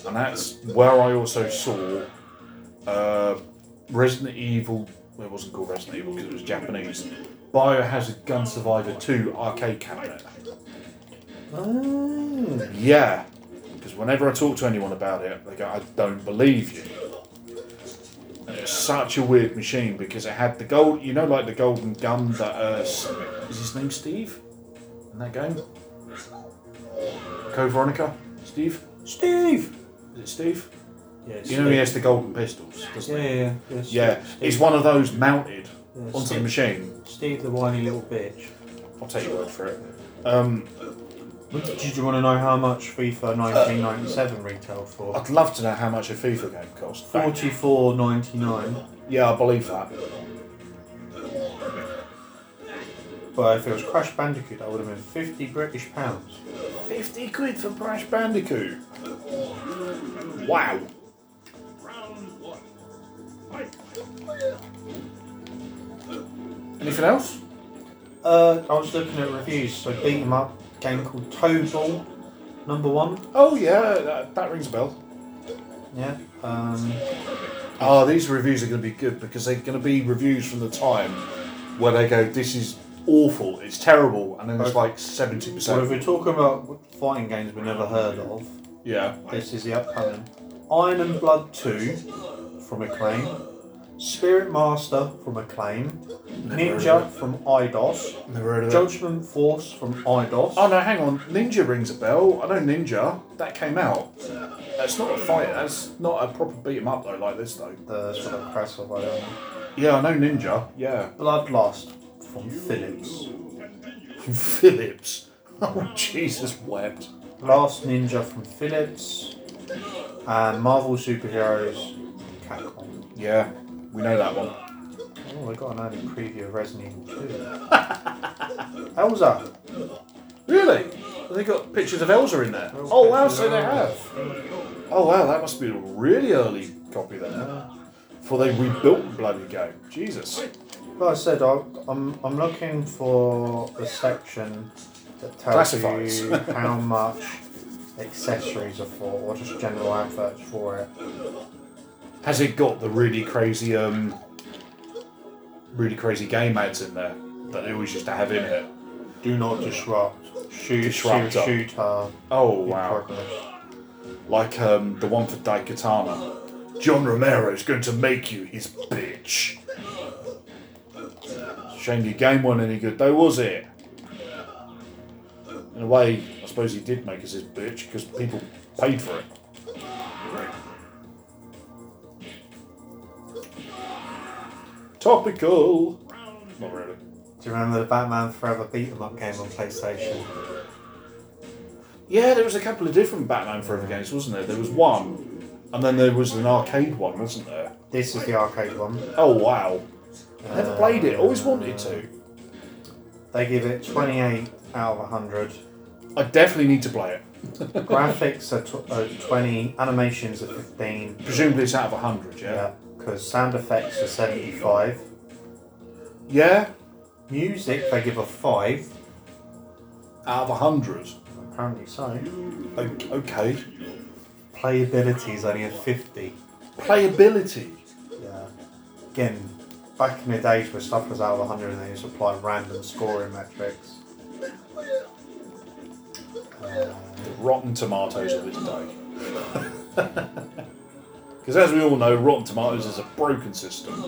and that's where I also saw uh, Resident Evil. It wasn't called Resident Evil because it was Japanese. Biohazard Gun Survivor 2 arcade cabinet. Oh. Yeah, because whenever I talk to anyone about it, they go, "I don't believe you." And it's such a weird machine because it had the gold, you know, like the golden gun that uh, is his name Steve in that game. Code Veronica, Steve. Steve! Is it Steve? Yeah, You know he has the golden pistols, doesn't Yeah, he? yeah, yeah. yeah. Yeah, it's one of those mounted Yeah, onto the machine. Steve, the whiny little bitch. I'll take your word for it. Um, Did you want to know how much FIFA 1997 retailed for? I'd love to know how much a FIFA game cost. Forty-four ninety-nine. Yeah, I believe that. But if it was Crash Bandicoot, that would have been fifty British pounds. 50 quid for Crash Bandicoot. Wow. Anything else? Uh, I was looking at reviews. So I beat 'em up game called Tobal, number one. Oh, yeah, that, that rings a bell. Yeah. Um, Oh, these reviews are going to be good because they're going to be reviews from the time where they go, this is awful, it's terrible, and then it's like 70%. so if we're talking about fighting games we never heard of, yeah. this is the upcoming Iron and Blood 2 from Acclaim, Spirit Master from Acclaim, Ninja from Eidos, Never heard of it. Judgment Force from Eidos. Oh, no, hang on. Ninja rings a bell. I know Ninja. That came out. That's not a fight. That's not a proper beat 'em up, though, like this, though. The sort of press of I don't know. Yeah, I know Ninja. Yeah. Bloodlust from Philips. Phillips. [LAUGHS] Oh, Jesus wept. Last Ninja from Philips. And Marvel Superheroes Capcom. Yeah, we know that one. Oh, we got an early preview of Resident Evil 2. [LAUGHS] Elza! Really? Have they got pictures of Elza in there? Oh, wow, so they have. Oh, wow, that must be a really early copy then. Before they rebuilt the bloody game. Jesus. Like I said, I, I'm, I'm looking for a section that tells Classifies. you how much accessories are for, or just general adverts for it. Has it got the really crazy, um, really crazy game ads in there that they always used to have in it? Do not disrupt. Shoot, shoot, up. shooter. Oh, in wow. progress. Like um, the one for Daikatana. John Romero's going to make you his bitch. Shame your game wasn't any good though, was it? In a way, I suppose he did make us his bitch because people paid for it. Topical. Not really. Do you remember the Batman Forever beat 'em up game on PlayStation? Yeah, there was a couple of different Batman Forever games, wasn't there? There was one And then there was an arcade one, wasn't there? This is the arcade one. Oh wow! I never uh, played it. Always wanted to. They give it 28 out of 100. I definitely need to play it. Graphics are, tw- are 20, animations are 15. Presumably it's out of hundred. Yeah. Because sound effects are 75. Yeah. Music, they give a 5. Out of hundred. Apparently so. O- Okay. Playability is only a 50. Playability. Yeah. Again, back in the days where stuff was out of 100 and they used to apply random scoring metrics. Uh, Rotten Tomatoes of its day. [LAUGHS] Because as we all know, Rotten Tomatoes is a broken system.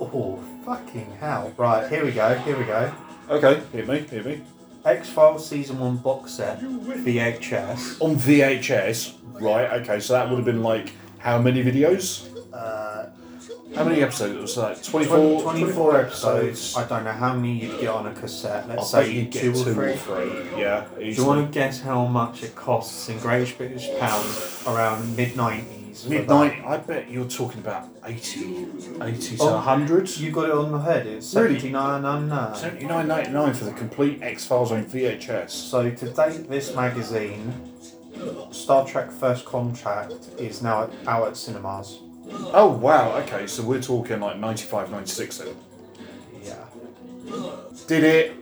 oh, fucking hell. Right, here we go, here we go. Okay, hit me, hit me. X Files Season 1 box set, VHS. On VHS, right? Okay, so that would have been like how many videos? Uh, How many episodes? It was like 24, 24, 24 episodes. I don't know how many you'd get on a cassette. Let's I'll bet say you'd get two, two or three. Yeah. Do you want to guess how much it costs in Great British pounds around mid 90s? Midnight, I bet you're talking about 80, 80 to Oh, 100. You got it on the head. It's Really? 79.99. Seventy nine ninety nine for the complete X Files on VHS. So to date, this magazine, Star Trek First Contact, is now out at cinemas. Oh wow, okay, so we're talking like 95, 96 then. Yeah. Did it?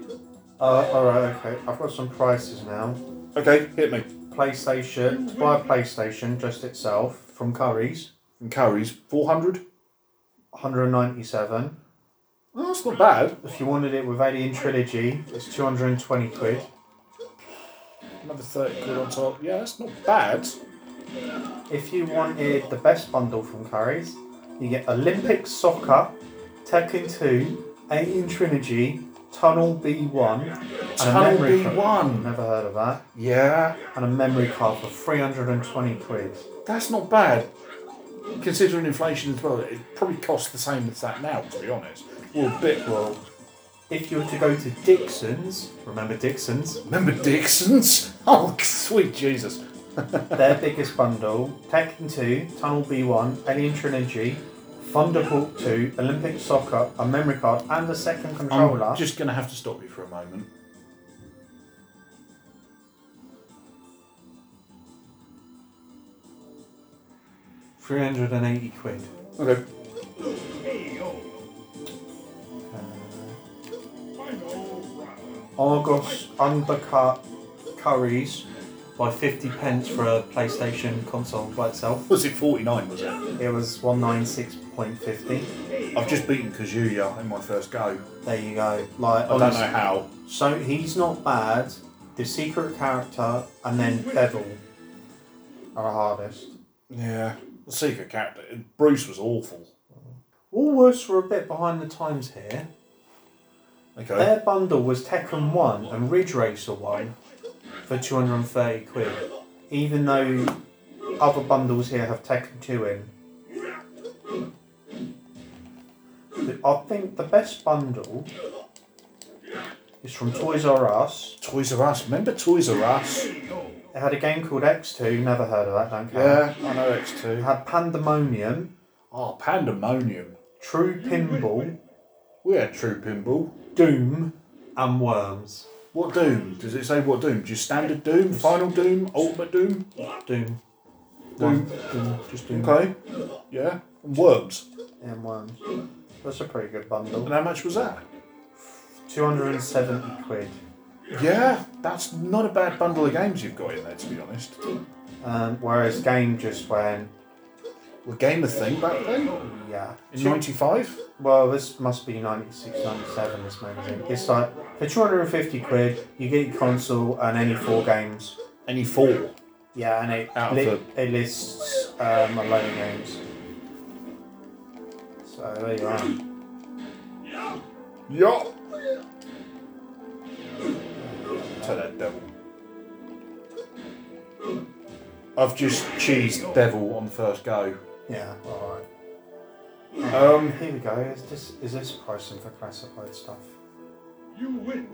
Uh, alright, okay. I've got some prices now. Okay, hit me. PlayStation, to buy a PlayStation just itself from Curry's, And Curry's, 400? 197. Oh, that's not bad. If you wanted it with Alien Trilogy, it's 220 quid. Another 30 quid on top. Yeah, that's not bad. If you wanted the best bundle from Curry's, you get Olympic Soccer, Tekken 2, Alien Trilogy, Tunnel B1, and a Tunnel memory card. B1. Never heard of that. Yeah, And a memory card for 320 quid. that's not bad. Considering inflation as well, it probably costs the same as that now, to be honest. Well, a bit. Well, if you were to go to Dixon's, remember Dixon's, Remember Dixon's? [LAUGHS] Oh, sweet Jesus. Their biggest bundle, Tekken 2, Tunnel B1, Alien Trilogy, Thunderbolt 2, Olympic Soccer, a memory card, and a second controller. I'm just going to have to stop you for a moment. Three hundred and eighty quid. Okay. Uh, Argos undercut Curry's by fifty pence for a PlayStation console by itself. Was it 49, was it? It was one nine six point fifty. I've just beaten Kazuya in my first go. There you go. Like I don't know how. So he's not bad. The secret character and then Devil are the hardest. Yeah. The secret character. Bruce was awful. Woolworths were a bit behind the times here. Okay. Their bundle was Tekken 1 and Ridge Racer 1 for 230 quid. Even though other bundles here have Tekken 2 in. I think the best bundle is from Toys R Us. Toys R Us. Remember Toys R Us? It had a game called X2, never heard of that, don't care. Yeah, I know X2. had Pandemonium, Oh, Pandemonium. True Pinball, We had True Pinball. Doom, and Worms. What Doom? Does it say what Doom? Just standard Doom? Final Doom? Ultimate Doom? Doom. Doom. Doom. Just Doom. Okay. Yeah. And Worms. And Worms. That's a pretty good bundle. And how much was that? 270 quid. Yeah, that's not a bad bundle of games you've got in there, to be honest. Um, whereas Game just went, Was Game a thing back then? yeah. In 95? Well, this must be 96, 97, this magazine. It's like, for 250 quid, you get your console and any four games. Any four? Yeah, and it, Out of li- it lists um, a load of games. So there you are. Yeah. To that devil. I've just cheesed devil on the first go. Yeah, alright. Um, Here we go. Is this, is this pricing for classified stuff? You win.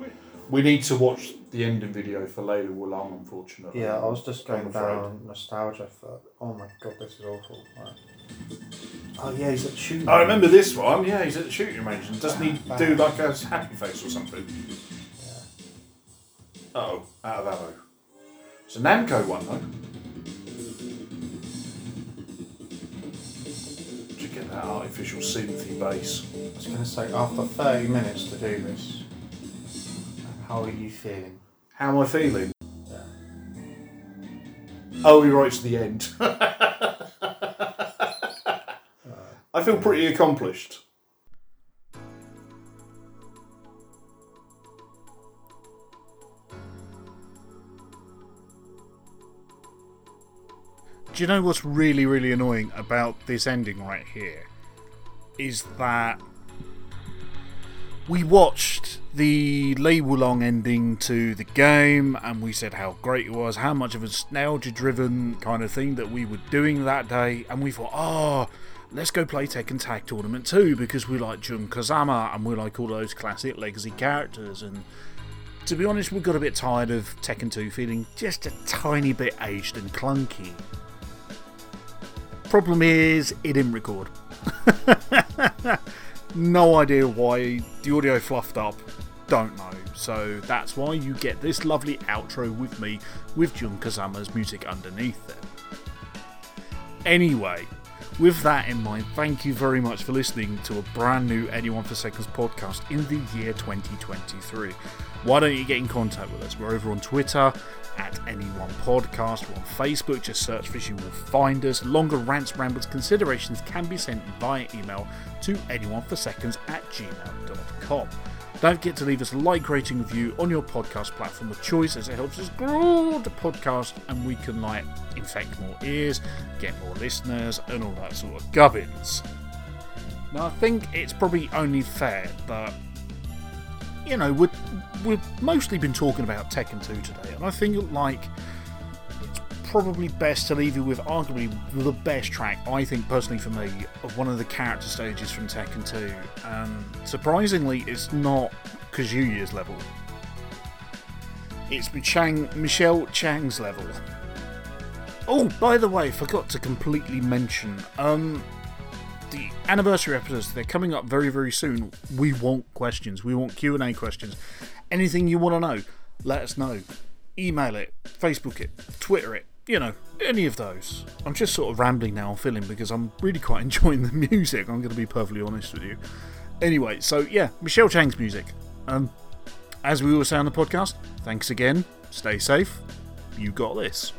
We need to watch the ending video for Lei Wulong, unfortunately. Yeah, I was just going I'm afraid. down nostalgia for. Oh my god, this is awful. Right. Oh yeah, he's at shooting. I remember this one. Yeah, he's at the shooting range. And doesn't he do like a happy face or something? Oh, out of ammo. It's a Namco one though. Get that artificial synthy bass? I was going to say, after 30 minutes to do this, how are you feeling? How am I feeling? Yeah. Oh, we're right to the end. [LAUGHS] I feel pretty accomplished. Do you know what's really, really annoying about this ending right here? Is that we watched the Lei Wulong ending to the game and we said how great it was, how much of a nostalgia driven kind of thing that we were doing that day, and we thought, oh, let's go play Tekken Tag Tournament 2 because we like Jun Kazama and we like all those classic legacy characters and to be honest, we got a bit tired of Tekken 2 feeling just a tiny bit aged and clunky. Problem is, it didn't record. [LAUGHS] no idea why. The audio fluffed up. Don't know. So that's why you get this lovely outro with me with Jun Kazama's music underneath it. Anyway, with that in mind, thank you very much for listening to a brand new Anyone for Seconds podcast in the year 2023. Why don't you get in contact with us? We're over on Twitter at Anyone Podcast. We're on Facebook, just search for us, you will find us. Longer rants, rambles, considerations can be sent via email to anyoneforseconds at gmail.com. Don't forget to leave us a like, rating, review on your podcast platform of choice as it helps us grow the podcast and we can like infect more ears, get more listeners, and all that sort of gubbins. Now, I think it's probably only fair that you know we're, we've mostly been talking about Tekken 2 today, and I think like it's probably best to leave you with arguably the best track, I think personally for me, of one of the character stages from Tekken 2. And surprisingly, it's not Kazuya's level. It's Chang, Michelle Chang's level. Oh, by the way, forgot to completely mention. Um, the anniversary episodes they're coming up very very soon. We want questions. We want q&a questions. Anything you want to know let us know. Email it facebook it twitter it you know any of those. I'm just sort of rambling now i'm feeling because i'm really quite [LAUGHS] enjoying the music i'm going to be perfectly honest with you. Anyway so yeah michelle chang's music. Um as we always say on the podcast thanks again stay safe you got this